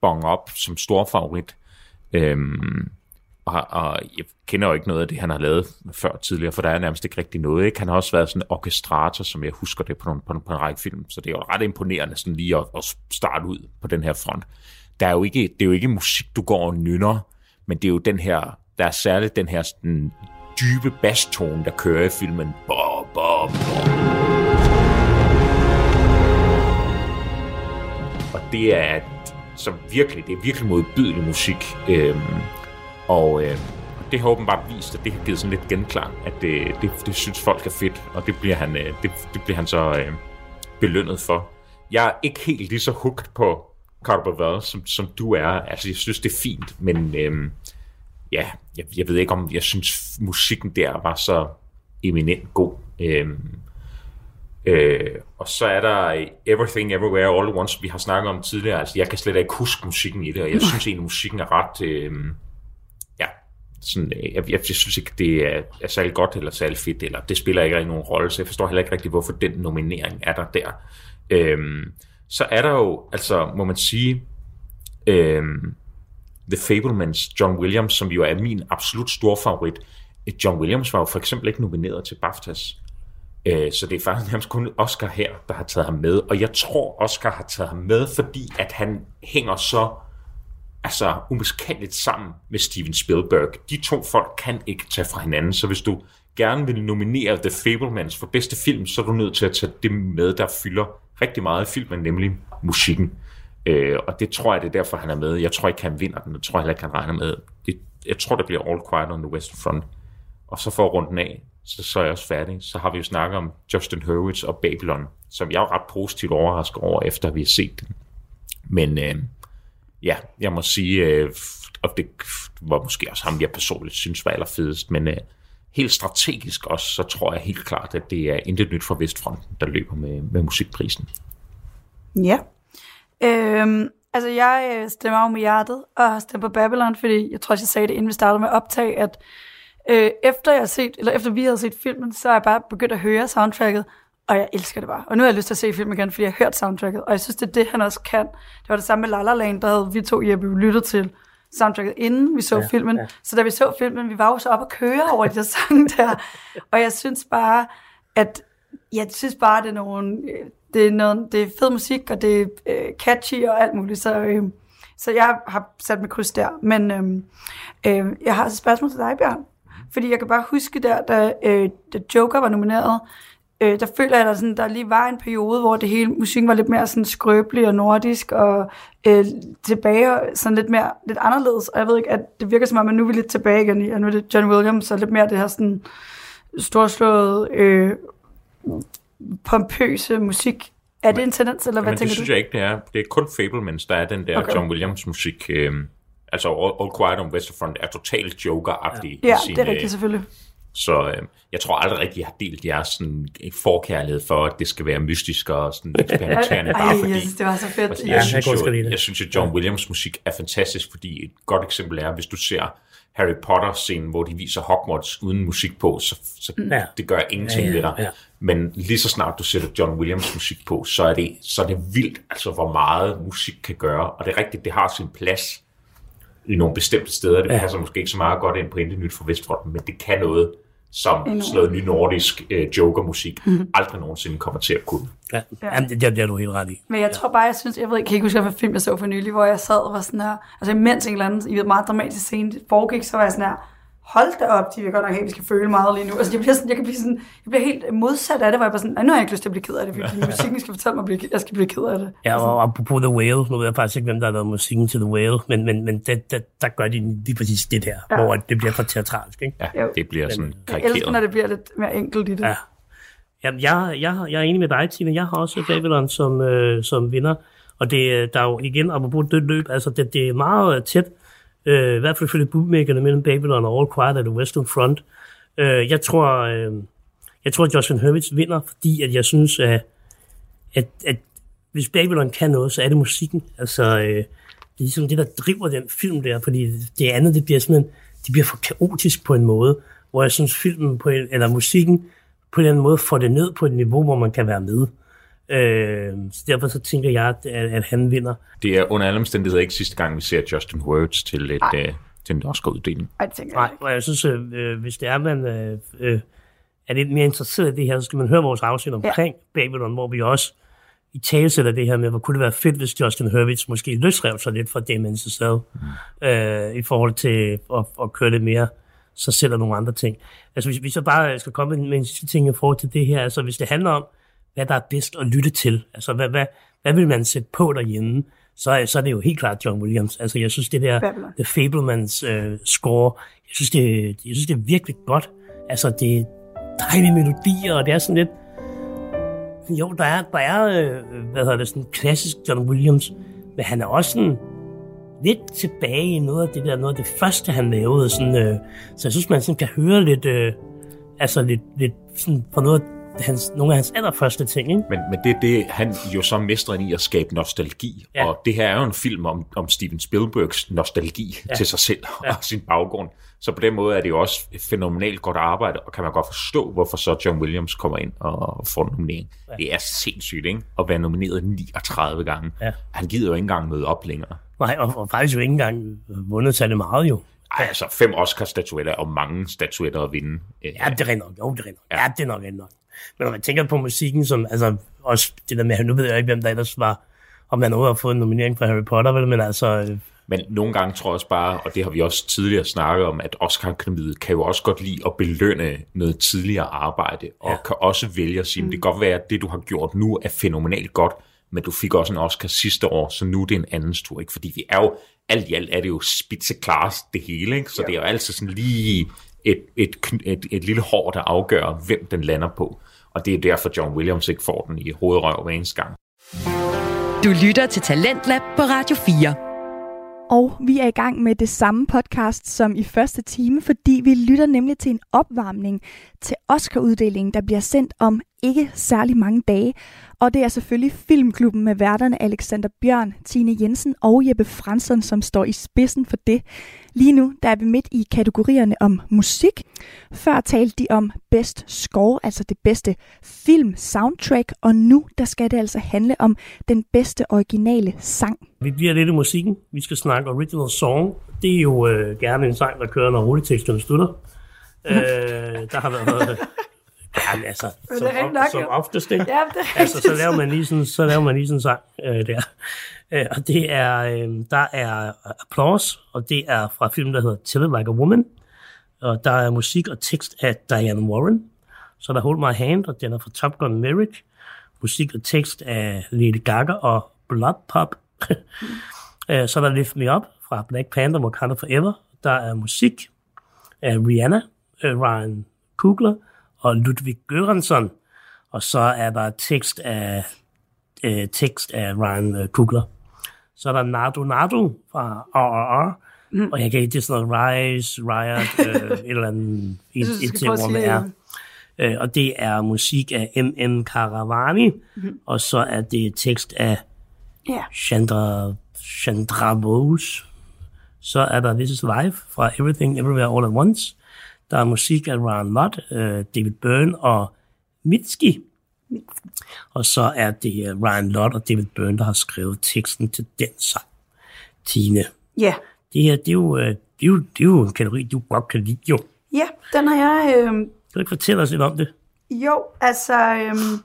bonge op som stor favorit. Øhm, og, og jeg kender jo ikke noget af det, han har lavet før tidligere, for der er nærmest ikke rigtig noget. Ikke? Han har også været sådan en orkestrator, som jeg husker det på, nogle, på, på en række film, så det er jo ret imponerende sådan lige at, at starte ud på den her front. Der er jo ikke, det er jo ikke musik, du går og nynner, men det er jo den her, der er særligt den her sådan, dybe basstone, der kører i filmen. Bob, bob, bob. Og det er så virkelig, det er virkelig modbydelig musik. Øhm, og øh, det har åbenbart vist, at det har givet sådan lidt genklang, at det, det, det synes folk er fedt, og det bliver han, øh, det, det bliver han så øh, belønnet for. Jeg er ikke helt lige så hooked på Carter som, som du er. Altså, jeg synes, det er fint, men øh, ja, jeg, jeg ved ikke, om jeg synes, musikken der var så eminent god. Øh, Øh, og så er der Everything Everywhere All at Once, vi har snakket om tidligere. Altså, jeg kan slet ikke huske musikken i det, og jeg synes egentlig, musikken er ret... Øh, sådan, øh, jeg, jeg, jeg synes ikke, det er, er særlig godt eller særlig fedt, eller det spiller ikke rigtig nogen rolle, så jeg forstår heller ikke rigtig, hvorfor den nominering er der der. Øhm, så er der jo, altså må man sige, øhm, The Fablemans, John Williams, som jo er min absolut store favorit. John Williams var jo for eksempel ikke nomineret til BAFTAs. Øh, så det er faktisk nærmest kun Oscar her, der har taget ham med. Og jeg tror, Oscar har taget ham med, fordi at han hænger så altså, umiskendeligt sammen med Steven Spielberg. De to folk kan ikke tage fra hinanden, så hvis du gerne vil nominere The Fablemans for bedste film, så er du nødt til at tage det med, der fylder rigtig meget i filmen, nemlig musikken. Øh, og det tror jeg, det er derfor, han er med. Jeg tror ikke, han vinder den. Jeg tror heller ikke, han regner med. Det, jeg tror, det bliver All Quiet on the Western Front. Og så for rundt af, så, så er jeg også færdig. Så har vi jo snakket om Justin Hurwitz og Babylon, som jeg er ret positivt overrasket over, efter vi har set den. Men øh, ja, jeg må sige, øh, og det var måske også ham, jeg personligt synes var allerfedest, men øh, helt strategisk også, så tror jeg helt klart, at det er intet nyt fra Vestfronten, der løber med, med musikprisen. Ja. Øhm, altså, jeg øh, stemmer jo med hjertet, og har stemt på Babylon, fordi jeg tror også, jeg sagde det, inden vi startede med optag, at øh, efter, jeg har set, eller efter vi havde set filmen, så er jeg bare begyndt at høre soundtracket, og jeg elsker det bare. Og nu har jeg lyst til at se filmen igen, fordi jeg har hørt soundtracket, og jeg synes, det er det, han også kan. Det var det samme med La La Land, der havde vi to Jeppe lyttet til soundtracket, inden vi så ja, filmen. Ja. Så da vi så filmen, vi var jo så op og køre over de der sange der. Og jeg synes bare, at jeg synes bare, det er nogle, det er, noget, det er fed musik, og det er øh, catchy og alt muligt. Så, øh, så jeg har sat mit kryds der. Men øh, øh, jeg har et spørgsmål til dig, Bjørn. Fordi jeg kan bare huske der, da, øh, da Joker var nomineret, øh, der føler jeg, at der, sådan, der lige var en periode, hvor det hele musikken var lidt mere sådan skrøbelig og nordisk, og øh, tilbage sådan lidt mere lidt anderledes. Og jeg ved ikke, at det virker som om, at nu er vi lidt tilbage igen i, at nu er det John Williams, og lidt mere det her sådan storslåede, øh, pompøse musik. Er det en tendens, eller hvad Jamen, tænker det synes du? jeg ikke, det er. Det er kun Fablemans, der er den der Okay. John Williams musik. Øh, altså All, All Quiet on Western Front er totalt Joker-agtig. Ja, sin, det er rigtigt selvfølgelig. Så øh, jeg tror aldrig rigtig, jeg har delt jeres sådan, forkærlighed for, at det skal være mystisk og sådan eksperimenterende. bare fordi, jeg synes, det var så fedt. Altså, Ja, jeg, jeg synes lide jo, jeg synes jo, John Williams musik er fantastisk, fordi et godt eksempel er, hvis du ser Harry Potter-scenen, hvor de viser Hogwarts uden musik på, så, så Ja. det gør ingenting Ja, ja, ved dig. ja. Men lige så snart du sætter John Williams musik på, så er, det, så er det vildt, altså hvor meget musik kan gøre. Og det er rigtigt, det har sin plads i nogle bestemte steder. Det Ja. passer måske ikke så meget godt ind på Intet Nyt for Vestfronten, men det kan noget, som Enormt. sådan noget nynordisk øh, jokermusik aldrig nogensinde kommer til at kunne. Ja, ja. det, det, det er du helt ret i. Men jeg tror bare, jeg synes, jeg ved ikke, kan ikke huske, hvad film jeg så for nylig, hvor jeg sad og var sådan her, altså imens en eller anden, I ved, meget dramatisk scene foregik, så var jeg sådan her, hold da op, de vil godt nok have, at vi skal føle meget lige nu. Altså, jeg bliver, sådan, jeg kan blive sådan, jeg bliver helt modsat af det, hvor jeg bare sådan, "Ej, nu har jeg ikke lyst til at blive ked af det, fordi musikken skal fortælle mig, at jeg skal blive ked af det. Ja, og apropos The Whale, nu ved jeg faktisk ikke, hvem der har lavet musikken til The Whale, men, men, men det, det, der gør de lige præcis det der, ja. hvor det bliver for teatralsk, ikke? Ja, det bliver sådan Jeg elsker, når karikeret. det bliver lidt mere enkelt i det. Ja. Jamen, jeg, jeg, jeg er enig med dig, Tina. Jeg har også Babylon som, øh, som vinder. Og det, øh, der er jo igen, apropos dødt løb, altså det, det er meget tæt, øh, i hvert fald følge bookmakerne mellem Babylon og All Quiet at the Western Front. Øh, jeg tror, øh, jeg tror, at Justin Hurwitz vinder, fordi at jeg synes, at, at, at hvis Babylon kan noget, så er det musikken. Altså, øh, det er ligesom det, der driver den film der, fordi det andet, det bliver simpelthen, det bliver for kaotisk på en måde, hvor jeg synes, filmen på en, eller musikken på en eller anden måde får det ned på et niveau, hvor man kan være med. Øh, så derfor så tænker jeg, at, at han vinder. Det er under alle omstændigheder ikke sidste gang, vi ser Justin Hurwitz til, et, øh, til en Oscar-uddeling. Nej, og jeg synes, øh, hvis det er, man øh, øh, er lidt mere interesseret i det her, så skal man høre vores afsnit omkring ja. Babylon, hvor vi også i tale sætter det her med, hvor kunne det være fedt, hvis Justin Hurwitz måske løsrev sig lidt fra Damien Chazelle, mm. øh, i forhold til at, at køre det mere sig selv og nogle andre ting. Altså hvis vi så bare skal komme med en sidste ting i forhold til det her, altså hvis det handler om, hvad der er bedst at lytte til, altså hvad, hvad, hvad vil man sætte på derhjemme, så, så er det jo helt klart John Williams. Altså jeg synes det der Babylon. The Fablemans øh, score, jeg synes, det, jeg synes det er virkelig godt. Altså det er dejlige melodier, og det er sådan lidt, jo, der er, der er øh, hvad hedder det, sådan klassisk John Williams, men han er også sådan lidt tilbage i noget af det der, noget af det første, han lavede. Sådan, øh, så jeg synes, man sådan kan høre lidt, øh, altså lidt, lidt sådan fra noget hans, nogle af hans allerførste ting, ikke? Men, men det er det, han jo så mestrer i at skabe nostalgi. Ja. Og det her er jo en film om, om Steven Spielbergs nostalgi ja. til sig selv ja. og sin baggrund. Så på den måde er det jo også et fænomenalt godt arbejde, og kan man godt forstå, hvorfor så John Williams kommer ind og får en nominering. Ja. Det er sindssygt, ikke? At være nomineret 39 gange. Ja. Han gider jo ikke engang møde op længere. Nej, og, og faktisk jo ikke engang vundet særlig meget jo. Ej, altså fem Oscar-statuetter og mange statuetter at vinde. Ja, det er nok. Jo, det er nok. Ja, det er nok rent nok. Men når man tænker på musikken, som, altså også det der med, nu ved jeg ikke, hvem der ellers var, om man overhovedet har fået en nominering for Harry Potter, vel, men altså, øh, Men nogle gange tror jeg også bare, og det har vi også tidligere snakket om, at Oscar-akademiet kan jo også godt lide at belønne noget tidligere arbejde, og Ja. kan også vælge at sige, mm. det kan godt være, at det du har gjort nu er fænomenalt godt, men du fik også en Oscar sidste år, så nu er det en andens tur, ikke? Fordi vi er jo, alt i alt er det jo spitzeklars det hele, ikke? Så ja. det er jo altid sådan lige et, et, kn- et, et lille hår, der afgør, hvem den lander på. Og det er derfor, John Williams ikke får den i hovedrøv hver eneste gang. Du lytter til Talentlab på Radio 4. Og vi er i gang med det samme podcast som i første time, fordi vi lytter nemlig til en opvarmning til Oscar-uddelingen, der bliver sendt om ikke særlig mange dage. Og det er selvfølgelig Filmklubben med værterne Alexander Bjørn, Tine Jensen og Jeppe Fransson, som står i spidsen for det. Lige nu der er vi midt i kategorierne om musik. Før talte de om best score, altså det bedste film soundtrack, og nu der skal det altså handle om den bedste originale sang. vi bliver lidt i musikken. Vi skal snakke original song. Det er jo øh, gerne en sang, der kører, når rulleteksterne slutter. øh, der har været... Ja, altså, Men som, det er nok, som oftest, ikke? Ja, det er altså, så laver man lige sådan, så laver man lige sådan en sang øh, der. Øh, og det er, øh, der er applause, og det er fra filmen, der hedder Tell It Like a Woman. Og der er musik og tekst af Diane Warren. Så er der Hold My Hand, og den er fra Top Gun Maverick. Musik og tekst af Lady Gaga og Blood Pop. Øh, så er Lift Me Up fra Black Panther, Wakanda Forever. Der er musik af Rihanna, øh, Ryan Coogler og Ludwig Göransson. Og så er der tekst af, øh, tekst af Ryan øh, Coogler. Så er der Nardo Nardo fra RRR. Mm. Og jeg kan ikke, det er sådan noget Rise, Riot, øh, et eller andet, et, et til, hvor man er. Øh, og det er musik af M.N. Caravani, Mhm. mm. og så er det tekst af Ja. Chandra, Chandra Bose. Så er der This Is Life fra Everything Everywhere All at Once. Der er musik af Ryan Lott, øh, David Byrne og Mitski. Og så er det øh, Ryan Lott og David Byrne, der har skrevet teksten til den sang. Tine, Ja. det her, det er jo, øh, det er jo, det er jo en kategori, du godt kan lide jo. Ja, den har jeg, øh, du ikke fortælle os lidt om det? Jo, altså, øhm,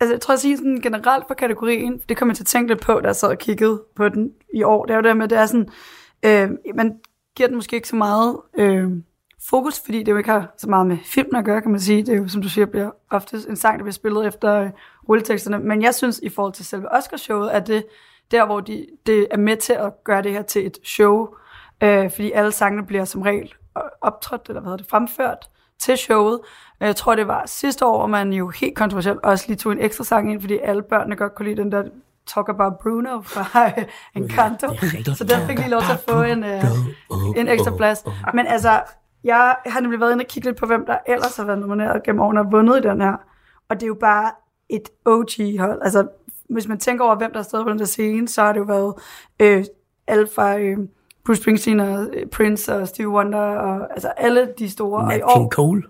altså jeg tror at sige sådan generelt for kategorien, det kommer jeg til at tænke lidt på, da jeg sad og kiggede på den i år, det er jo det med, det er sådan, øh, man giver den måske ikke så meget øh, fokus, fordi det jo ikke har så meget med filmen at gøre, kan man sige. Det er jo, som du siger, bliver ofte en sang, der bliver spillet efter øh, rulleteksterne. Men jeg synes, i forhold til selve Oscarshowet, at det der, hvor de, det er med til at gøre det her til et show, øh, fordi alle sangene bliver som regel optrådt, eller hvad hedder det, fremført til showet. Jeg tror, det var sidste år, hvor man jo helt kontroversielt også lige tog en ekstra sang ind, fordi alle børnene godt kunne lide den der Talk About Bruno fra Encanto. Så den fik lige lov til at få en, uh, en ekstra plads. Men altså, jeg har nemlig været inde og kigge lidt på, hvem der ellers har været nomineret gennem årene og vundet i den her. Og det er jo bare et OG-hold. Altså, hvis man tænker over, hvem der har stået på den der scene, så har det jo været øh, alle fra øh, Bruce Springsteen og øh, Prince og Stevie Wonder og altså alle de store. Nat og i King år, Cole.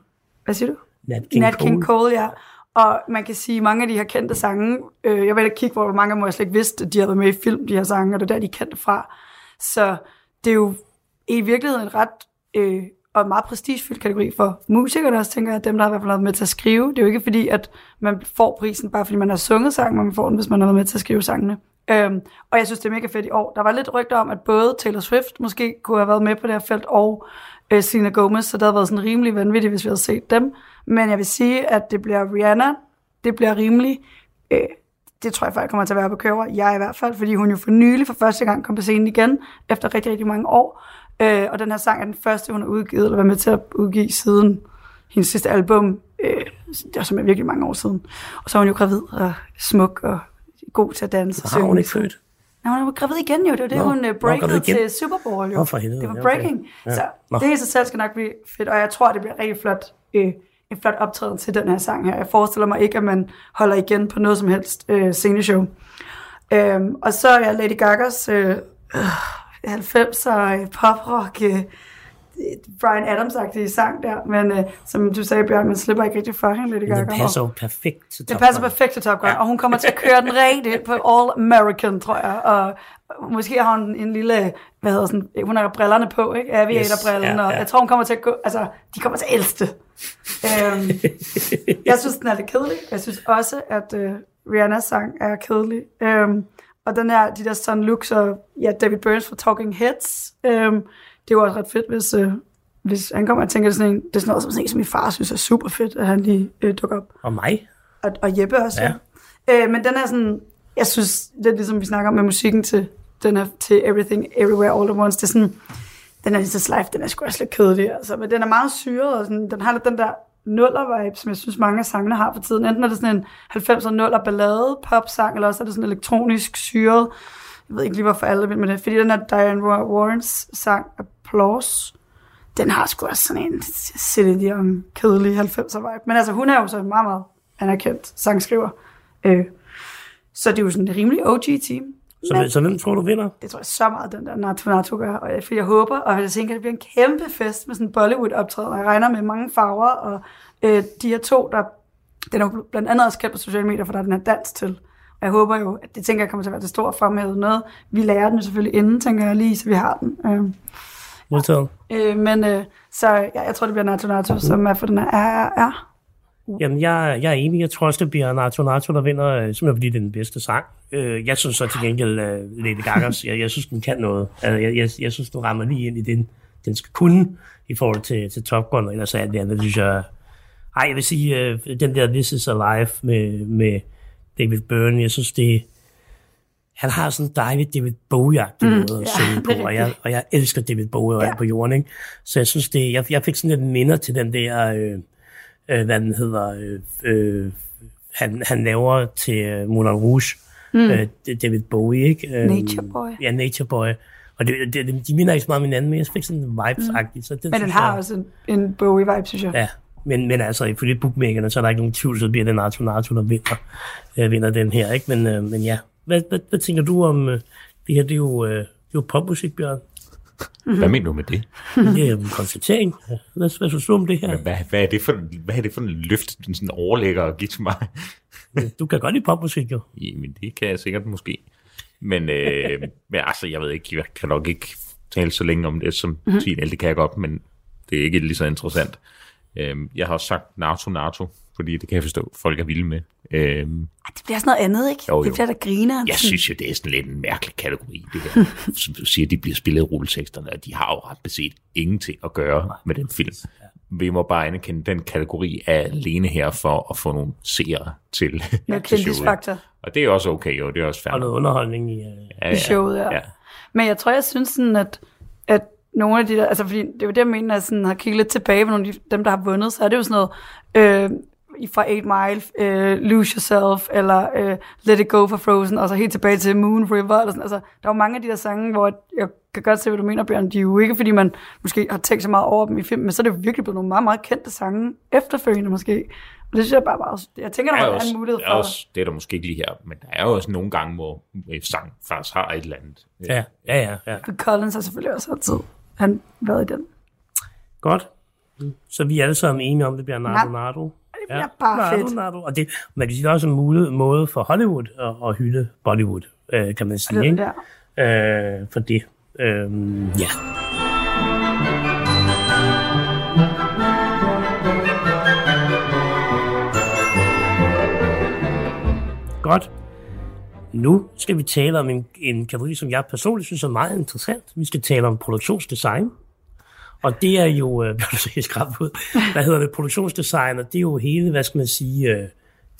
Hvad siger du? Nat King, Nat King Cole. Cole, ja. Og man kan sige, at mange af de her kendte sange, øh, jeg vil ikke kigge, hvor mange af dem jeg slet ikke vidste, at de havde været med i film, de her sange, og det er der, de kendte fra. Så det er jo i virkeligheden en ret øh, og en meget prestigefyldt kategori for musikerne også, tænker jeg, dem, der har i hvert fald været med til at skrive. Det er jo ikke fordi, at man får prisen, bare fordi man har sunget sangen, men man får den, hvis man har været med til at skrive sangene. Øhm, og jeg synes, det er mega fedt i år. Der var lidt rygter om, at både Taylor Swift måske kunne have været med på det her felt, og øh, Selena Gomez, så det havde været sådan rimelig vanvittigt, hvis vi havde set dem. Men jeg vil sige, at det bliver Rihanna, det bliver rimelig, øh, det tror jeg folk kommer til at være på køber, jeg i hvert fald, fordi hun jo for nylig for første gang kom på scenen igen, efter rigtig, rigtig mange år. Øh, og den her sang er den første, hun har udgivet, eller været med til at udgive siden hendes sidste album. Øh, det simpelthen virkelig mange år siden. Og så er hun jo gravid og smuk og god til at danse. Har hun ikke født? Nej, hun var gravid igen jo. Det var det, Nå, hun uh, nå, breakede til Super Bowl jo. Nå, for helvede, det var ja, okay. breaking. Ja. Så Nå. det i sig selv skal nok blive fedt, og jeg tror, det bliver rigtig flot. Øh, en flot optræden til den her sang her. Jeg forestiller mig ikke, at man holder igen på noget som helst øh, sceneshow. Øhm, og så er Lady Gagas øh, øh, 90'er poprock, øh, Brian Adams-agtige sang der, men øh, som du sagde, Bjørn, man slipper ikke rigtig for hende, Men Gaga. det passer jo perfekt til Det Top passer Gun. perfekt til Top Gun, ja. og hun kommer til at køre den rigtigt på All American, tror jeg. Og måske har hun en lille, hvad hedder sådan, hun har brillerne på, ikke? Aviatorbrillen, Yes, ja, og ja. jeg tror, hun kommer til at gå, altså, de kommer til at elske det. øhm, jeg synes, den er lidt kedelig. Jeg synes også, at øh, Rihannas sang er kedelig. Øhm, og den her, de der Son Lux og ja, David Burns fra Talking Heads, øhm, det er jo også ret fedt, hvis, øh, hvis han kommer og tænker, er sådan, en, det er sådan noget, som, sådan en, som min far synes er super fedt, at han lige øh, dukker op Og mig? og, og Jeppe også. Ja. Ja. Øh, men den er sådan, jeg synes, det er ligesom vi snakker om med musikken til, den er, til Everything, Everywhere, All at Once, det er sådan, den er lige så life, den er sgu også lidt kedelig, altså, men den er meget syret, og sådan, den har lidt den der nuller-vibe, som jeg synes, mange af sangene har for tiden. Enten er det sådan en 90'er nuller ballade pop-sang, eller også er det sådan elektronisk syret. Jeg ved ikke lige, hvorfor alle vil med det. Fordi den her Diane Warrens sang, Applause, den har sgu også sådan en Celine Dion kedelig 90'er vibe. Men altså, hun er jo så en meget, meget anerkendt sangskriver. Øh, så det er jo sådan en rimelig OG-team. Så, Men så hvem tror du vinder? det tror jeg så meget, den der Nato Nato gør. Og jeg, for jeg håber, og jeg tænker, at det bliver en kæmpe fest med sådan en Bollywood-optræden. Og jeg regner med mange farver, og øh, de her to, der, den er jo blandt andet også kendt på sociale medier, for der er den her dans til. Og jeg håber jo, at det tænker jeg kommer til at være det store fremhævet noget. Vi lærer den selvfølgelig inden, tænker jeg lige, så vi har den. Øh, Modtaget. øh, men øh, så ja, jeg tror, det bliver Nato Nato, som er for den her RRR. Jamen, jeg, jeg er enig. Jeg tror også, det bliver Nato Nato, der vinder, øh, simpelthen fordi det er den bedste sang. Øh, Jeg synes så til gengæld, uh, Lady Gagas, jeg, jeg synes, den kan noget. Altså, jeg, jeg, jeg synes, den rammer lige ind i den, den skal kunne i forhold til, til Top Gun, og ellers er det andet, synes jeg... Ej, jeg vil sige, uh, den der This Is Alive med, med David Byrne, jeg synes, det... Han har sådan en dejlig David Bowie-agtig mm, måde at synge på, og jeg, og jeg elsker David Bowie Ja. alt på jorden, ikke? Så jeg synes, det... Jeg, jeg fik sådan lidt minder til den der... Øh, øh, hvad den hedder, øh, øh, han, han laver til øh, Moulin Rouge, mm. øh, David Bowie, ikke? Øh, Nature Boy. Ja, Nature Boy. Og det, det, det, de minder ikke så meget om hinanden, men jeg fik sådan en vibes-agtig. Så den Men den har jeg, også en, en Bowie-vibe, synes jeg. Ja, men, men altså, ifølge bookmakerne, så er der ikke nogen tvivl, så bliver det Nato Nato, der vinder, øh, vinder den her, ikke? Men, øh, men ja, hvad, hvad, hvad tænker du om, øh, det her, det er jo, øh, det er jo popmusik, Bjørn. Hvad mener du med det? Det er jo en konstatering. Hvad, hvad synes du om det her? Hvad, hvad, er det for, hvad er det for en løft, den sådan overlægger og giver til mig? Du kan godt lide popmusik, jo. Jamen, det kan jeg sikkert måske. Men, øh, men altså, jeg ved ikke, jeg kan nok ikke tale så længe om det som mm-hmm. det kan jeg godt, men det er ikke lige så interessant. Øhm, jeg har også sagt Naruto Naruto, fordi det kan jeg forstå, folk er vilde med. Øhm, Det bliver sådan noget andet, ikke? Jo, jo. Det bliver der griner. jeg synes jo, det er sådan lidt en mærkelig kategori, det her. Som du siger, de bliver spillet i rulleteksterne, og de har jo ret beset ingenting at gøre med den film. Vi må bare anerkende, den kategori er alene her for at få nogle seere til, Med til showet. Og det er også okay, jo, det er også fair. Og noget underholdning i... Uh, ja, i showet, ja. ja. Men jeg tror, jeg synes sådan, at, at nogle af de der, altså fordi det er jo det, jeg mener, når jeg sådan har kigget lidt tilbage på nogle af de, dem, der har vundet, så er det jo sådan noget, øh, fra 8 Mile, øh, Lose Yourself, eller øh, Let It Go for Frozen, og så helt tilbage til Moon River, eller sådan. Altså, der er jo mange af de der sange, hvor jeg kan godt se, hvad du mener, Bjørn. De er jo ikke, fordi man måske har tænkt så meget over dem i film, men så er det jo virkelig blevet nogle meget, meget kendte sange efterfølgende måske. Og det synes jeg bare, bare jeg tænker, der Der er, også, en mulighed er for... også, det er der måske ikke lige her, men der er jo også nogle gange, hvor øh, sang faktisk har et eller andet. øh, ja, ja, ja, ja. Collins har selvfølgelig også altid han været i den. Godt. Så vi er alle sammen enige om, det bliver Nardo Nardo. Det bliver bare Nardo, fedt. Nardo. Og det, man kan sige, det er også en mulig måde for Hollywood at, at hylde Bollywood, øh, kan man sige. Det, Ikke? ja. Øh, for det. Øh, ja. Godt. Nu skal vi tale om en, en kategori, som jeg personligt synes er meget interessant. Vi skal tale om produktionsdesign. Og det er jo, øh, helt skrab ud, hvad hedder det, produktionsdesign, og det er jo hele, hvad skal man sige, øh,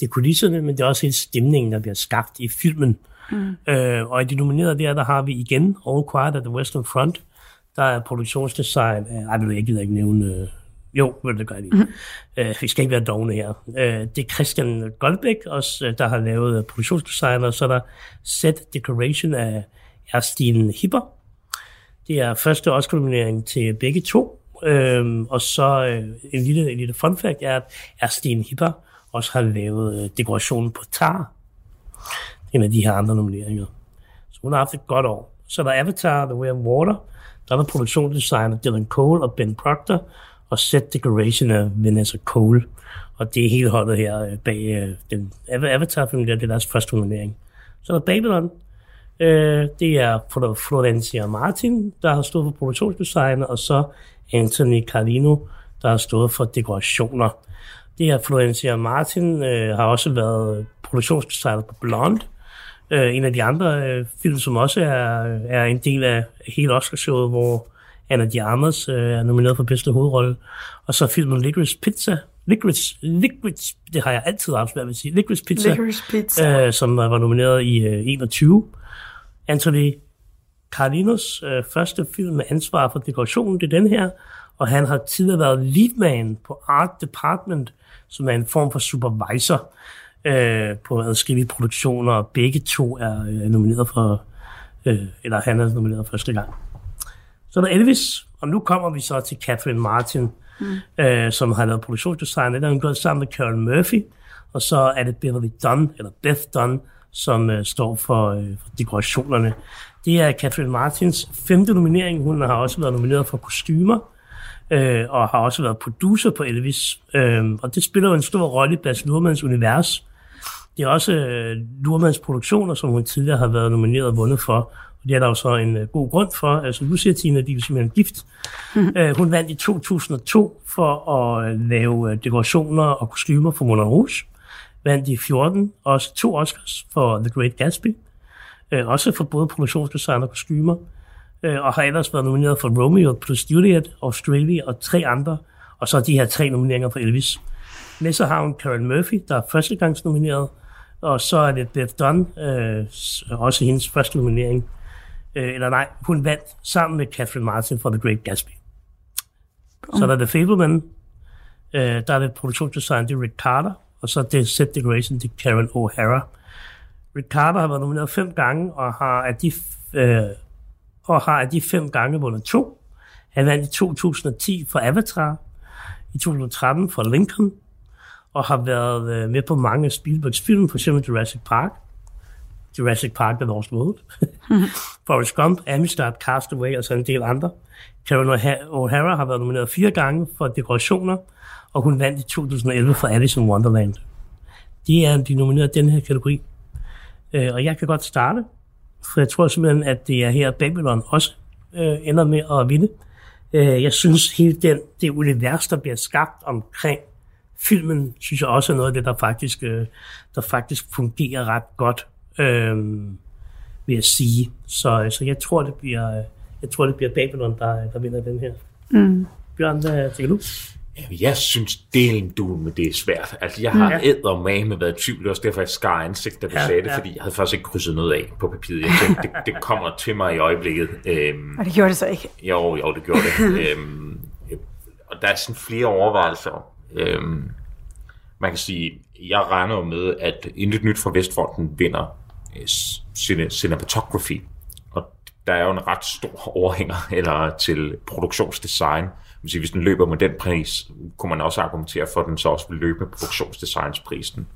det er kulisserne, men det er også hele stemningen, der bliver skabt i filmen. Mm. Øh, og i de nominerede der, der har vi igen All Quiet at the Western Front, der er produktionsdesign, øh, ej, du, jeg gider ikke nævne, øh, jo, vil det gør jeg lige. Mm. Øh, vi skal ikke være dogne her. Øh, det er Christian Goldbæk også, øh, der har lavet produktionsdesign, og så er der set decoration af Erstin Hipper, det er første Oscar-nominering til begge to. Øhm, og så øh, en, lille, en lille fun fact er, at Ersten Hipper også har lavet øh, dekorationen på Tar. En af de her andre nomineringer. Så hun har haft et godt år. Så er Avatar, The Way of Water. Der er produktionsdesigner Dylan Cole og Ben Proctor. Og set decoration af Vanessa Cole. Og det er hele holdet her øh, bag øh, den Avatar-film, der det er deres første nominering. Så er der Babylon, Øh, det er Flo- Florencia Martin, der har stået for produktionsdesign, og så Anthony Carlino, der har stået for dekorationer. Det her Florencia Martin øh, har også været produktionsdesigner på Blonde, øh, en af de andre øh, film, som også er, er en del af hele Oscarshowet, hvor Anna de Armas øh, er nomineret for bedste hovedrolle. Og så filmen Licorice Pizza, Licorice, Licorice, det har jeg altid haft svært ved at sige, Licorice Pizza, Licorice Pizza. øh, som var nomineret i øh, 21. Anthony Carlinos øh, første film med ansvar for dekorationen, det er den her, og han har tidligere været leadman på Art Department, som er en form for supervisor øh, på adskillige produktioner, og begge to er øh, nomineret for, øh, eller han er nomineret første gang. Så er der Elvis, og nu kommer vi så til Catherine Martin, mm. øh, som har lavet produktionsdesign. Den har hun gjort sammen med Karen Murphy, og så er det Beverly Dunn, eller Beth Dunn, som øh, står for, øh, for dekorationerne. Det er Catherine Martins femte nominering. Hun har også været nomineret for kostymer, øh, og har også været producer på Elvis. Øh, og det spiller jo en stor rolle i Bas Lurmans univers. Det er også øh, Lurmans produktioner, som hun tidligere har været nomineret og vundet for. Og det er der jo så en øh, god grund for. Altså, du siger, Tina, de er simpelthen gift. Mm-hmm. Øh, hun vandt i 2002 for at øh, lave øh, dekorationer og kostymer for Moulin Rouge. Vandt i 14 også to Oscars for The Great Gatsby. Øh, også for både produktionsdesign og kostymer. Øh, og har ellers været nomineret for Romeo plus Juliet, Australia og tre andre. Og så de her tre nomineringer for Elvis. Med så har hun Karen Murphy, der er førstegangs nomineret, og så er det Beth Dunn, øh, også hendes første nominering. Øh, eller nej, hun vandt sammen med Catherine Martin for The Great Gatsby. Så der er The Fableman, øh, der er det produktionsdesign, det er Rick Carter, og så det set decoration, til Carol O'Hara. Rick Carver har været nomineret fem gange, og har af de, øh, og har af de fem gange vundet to. Han vandt i 2010 for Avatar, i 2013 for Lincoln, og har været øh, med på mange af Spielbergs film, for eksempel Jurassic Park, Jurassic Park The Lost World, Forrest Gump, Amistad, Castaway og så en del andre. Karen O'Ha- O'Hara har været nomineret fire gange for dekorationer, og hun vandt i 2011 for Alice in Wonderland. De er de nominerede i den her kategori. Øh, og jeg kan godt starte, for jeg tror simpelthen, at det er her, Babylon også øh, ender med at vinde. Øh, jeg synes, hele den, det univers, der bliver skabt omkring filmen, synes jeg også er noget af det, der faktisk, øh, der faktisk fungerer ret godt, øh, vil jeg sige. Så, så jeg tror, det bliver, jeg tror, det bliver Babylon, der, der vinder den her. Mm. Bjørn, hvad tænker du? Jeg synes, delen du med det er svært. Altså, jeg har Ja. med været i tvivl. Også derfor, jeg skar ansigt, da du Ja, sagde det, ja. fordi jeg havde faktisk ikke krydset noget af på papiret. Jeg tænkte, det, det kommer til mig i øjeblikket. Øhm, Og det gjorde det så ikke. jo, jo, det gjorde det. øhm, og der er sådan flere overvejelser. Øhm, man kan sige, jeg regner jo med, at Intet Nyt fra Vestfronten vinder cinematography. Og der er jo en ret stor overhænger eller til produktionsdesign. Man siger, hvis den løber med den pris, kunne man også argumentere for, at den så også vil løbe med produktionsdesignsprisen.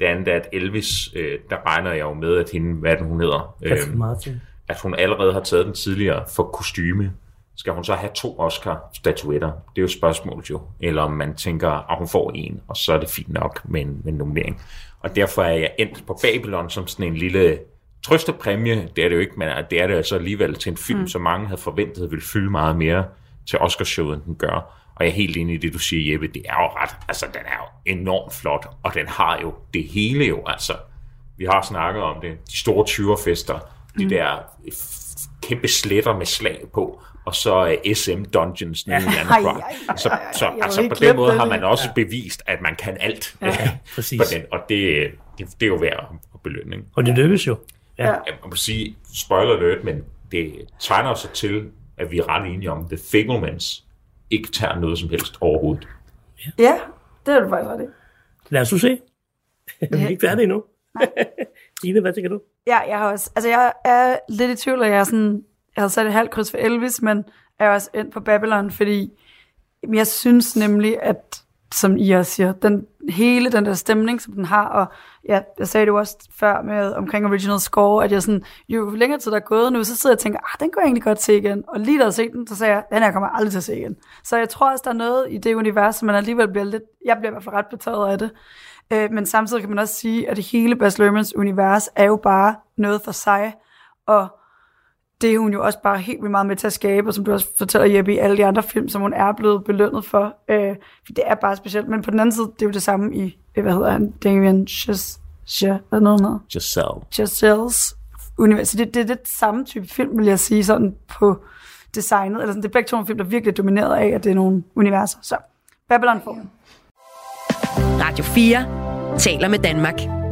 Det andet er, at Elvis, øh, der regner jeg jo med, at hende, hvad det, hun hedder? Catherine Martin. at hun allerede har taget den tidligere for kostyme. Skal hun så have to Oscar-statuetter? Det er jo spørgsmålet jo. Eller om man tænker, at hun får en, og så er det fint nok med en, med en nominering. Og derfor er jeg endt på Babylon som sådan en lille trøstepræmie. Det er det jo ikke, men det er det altså alligevel til en film, mm. som mange havde forventet ville fylde meget mere til Oscarshowet, end den gør. Og jeg er helt enig i det, du siger, Jeppe. Det er jo ret, altså den er jo enormt flot, og den har jo det hele jo, altså. Vi har snakket om det. De store 20'er-fester, de der f- kæmpe sletter med slag på, og så uh, SM Dungeons nede i Ej, Anacron. ej, Så, så altså, var på den måde glemt har det. man også bevist, at man kan alt. Ja, præcis. på den, og det, det, det er jo værd at belønning. Og det lykkes jo. Ja. Ja. Jeg må sige, spoiler alert, men det tegner sig til, at vi er ret enige om, at The Fablemans ikke tager noget som helst overhovedet. Ja, det er du faktisk ret i. Lad os se. Vi er ikke færdige endnu. Tine, hvad tænker du? Ja, jeg har også, altså jeg er lidt i tvivl, og jeg er sådan, jeg havde sat et halvt kryds for Elvis, men er også ind på Babylon, fordi jeg synes nemlig, at som I også siger, den, hele den der stemning, som den har, og ja, jeg sagde det jo også før med omkring original score, at jeg sådan, jo længere tid der er gået nu, så sidder jeg og tænker, ah, den kunne jeg egentlig godt se igen. Og lige da jeg set den, så sagde jeg, den her kommer jeg aldrig til at se igen. Så jeg tror også, der er noget i det univers, som man alligevel bliver lidt, jeg bliver i hvert fald ret betaget af det. Øh, men samtidig kan man også sige, at hele Bas Lermans univers er jo bare noget for sig, og det er hun jo også bare helt vildt meget med til at skabe, og som du også fortæller, Jeppe, i alle de andre film, som hun er blevet belønnet for. Øh, for det er bare specielt. Men på den anden side, det er jo det samme i, øh, hvad hedder han, Damien Chazelle, hvad er noget hedder? Giselle. Chazelles univers. Så det, det er det samme type film, vil jeg sige, sådan på designet. Eller sådan, det er begge to film, der virkelig er domineret af, at det er nogle universer. Så Babylon får den. Radio 4 taler med Danmark.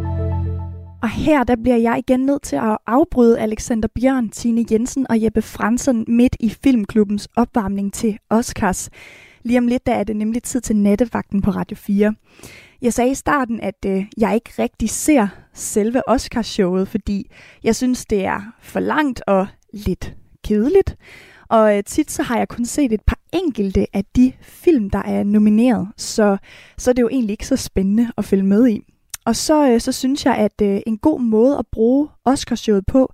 Og her der bliver jeg igen nødt til at afbryde Alexander Bjørn, Tine Jensen og Jeppe Fransen midt i Filmklubbens opvarmning til Oscars. Lige om lidt der er det nemlig tid til nattevagten på Radio 4. Jeg sagde i starten, at øh, jeg ikke rigtig ser selve Oscarshowet, fordi jeg synes, det er for langt og lidt kedeligt. Og øh, tit så har jeg kun set et par enkelte af de film, der er nomineret, så, så er det jo egentlig ikke så spændende at følge med i. Og så, øh, så synes jeg, at øh, en god måde at bruge Oscarshowet på,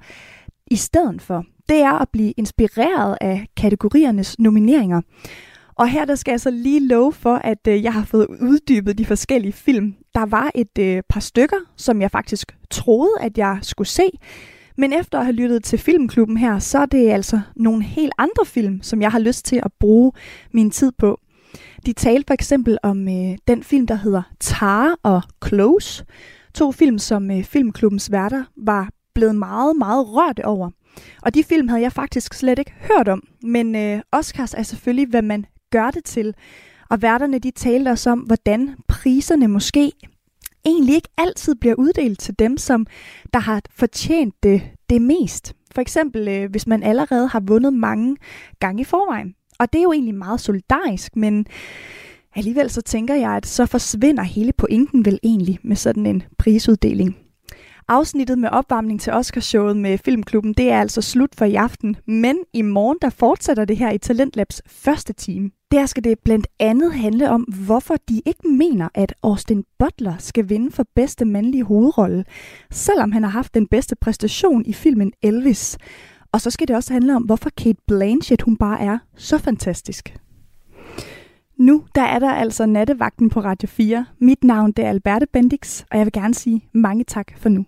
i stedet for, det er at blive inspireret af kategoriernes nomineringer. Og her der skal jeg så lige love for, at øh, jeg har fået uddybet de forskellige film. Der var et øh, par stykker, som jeg faktisk troede, at jeg skulle se. Men efter at have lyttet til Filmklubben her, så er det altså nogle helt andre film, som jeg har lyst til at bruge min tid på. De talte for eksempel om øh, den film, der hedder Tar og Close. To film, som øh, Filmklubbens værter var blevet meget, meget rørt over. Og de film havde jeg faktisk slet ikke hørt om. Men øh, Oscars er selvfølgelig, hvad man gør det til. Og værterne de talte også om, hvordan priserne måske egentlig ikke altid bliver uddelt til dem, som der har fortjent det, det mest. For eksempel, øh, hvis man allerede har vundet mange gange i forvejen. Og det er jo egentlig meget solidarisk, men alligevel så tænker jeg, at så forsvinder hele pointen vel egentlig med sådan en prisuddeling. Afsnittet med opvarmning til Oscarshowet med Filmklubben, det er altså slut for i aften, men i morgen der fortsætter det her i Talentlabs første time. Der skal det blandt andet handle om, hvorfor de ikke mener, at Austin Butler skal vinde for bedste mandlige hovedrolle, selvom han har haft den bedste præstation i filmen Elvis. Og så skal det også handle om, hvorfor Kate Blanchett hun bare er så fantastisk. Nu der er der altså nattevagten på Radio 4. Mit navn det er Alberte Bendix, og jeg vil gerne sige mange tak for nu.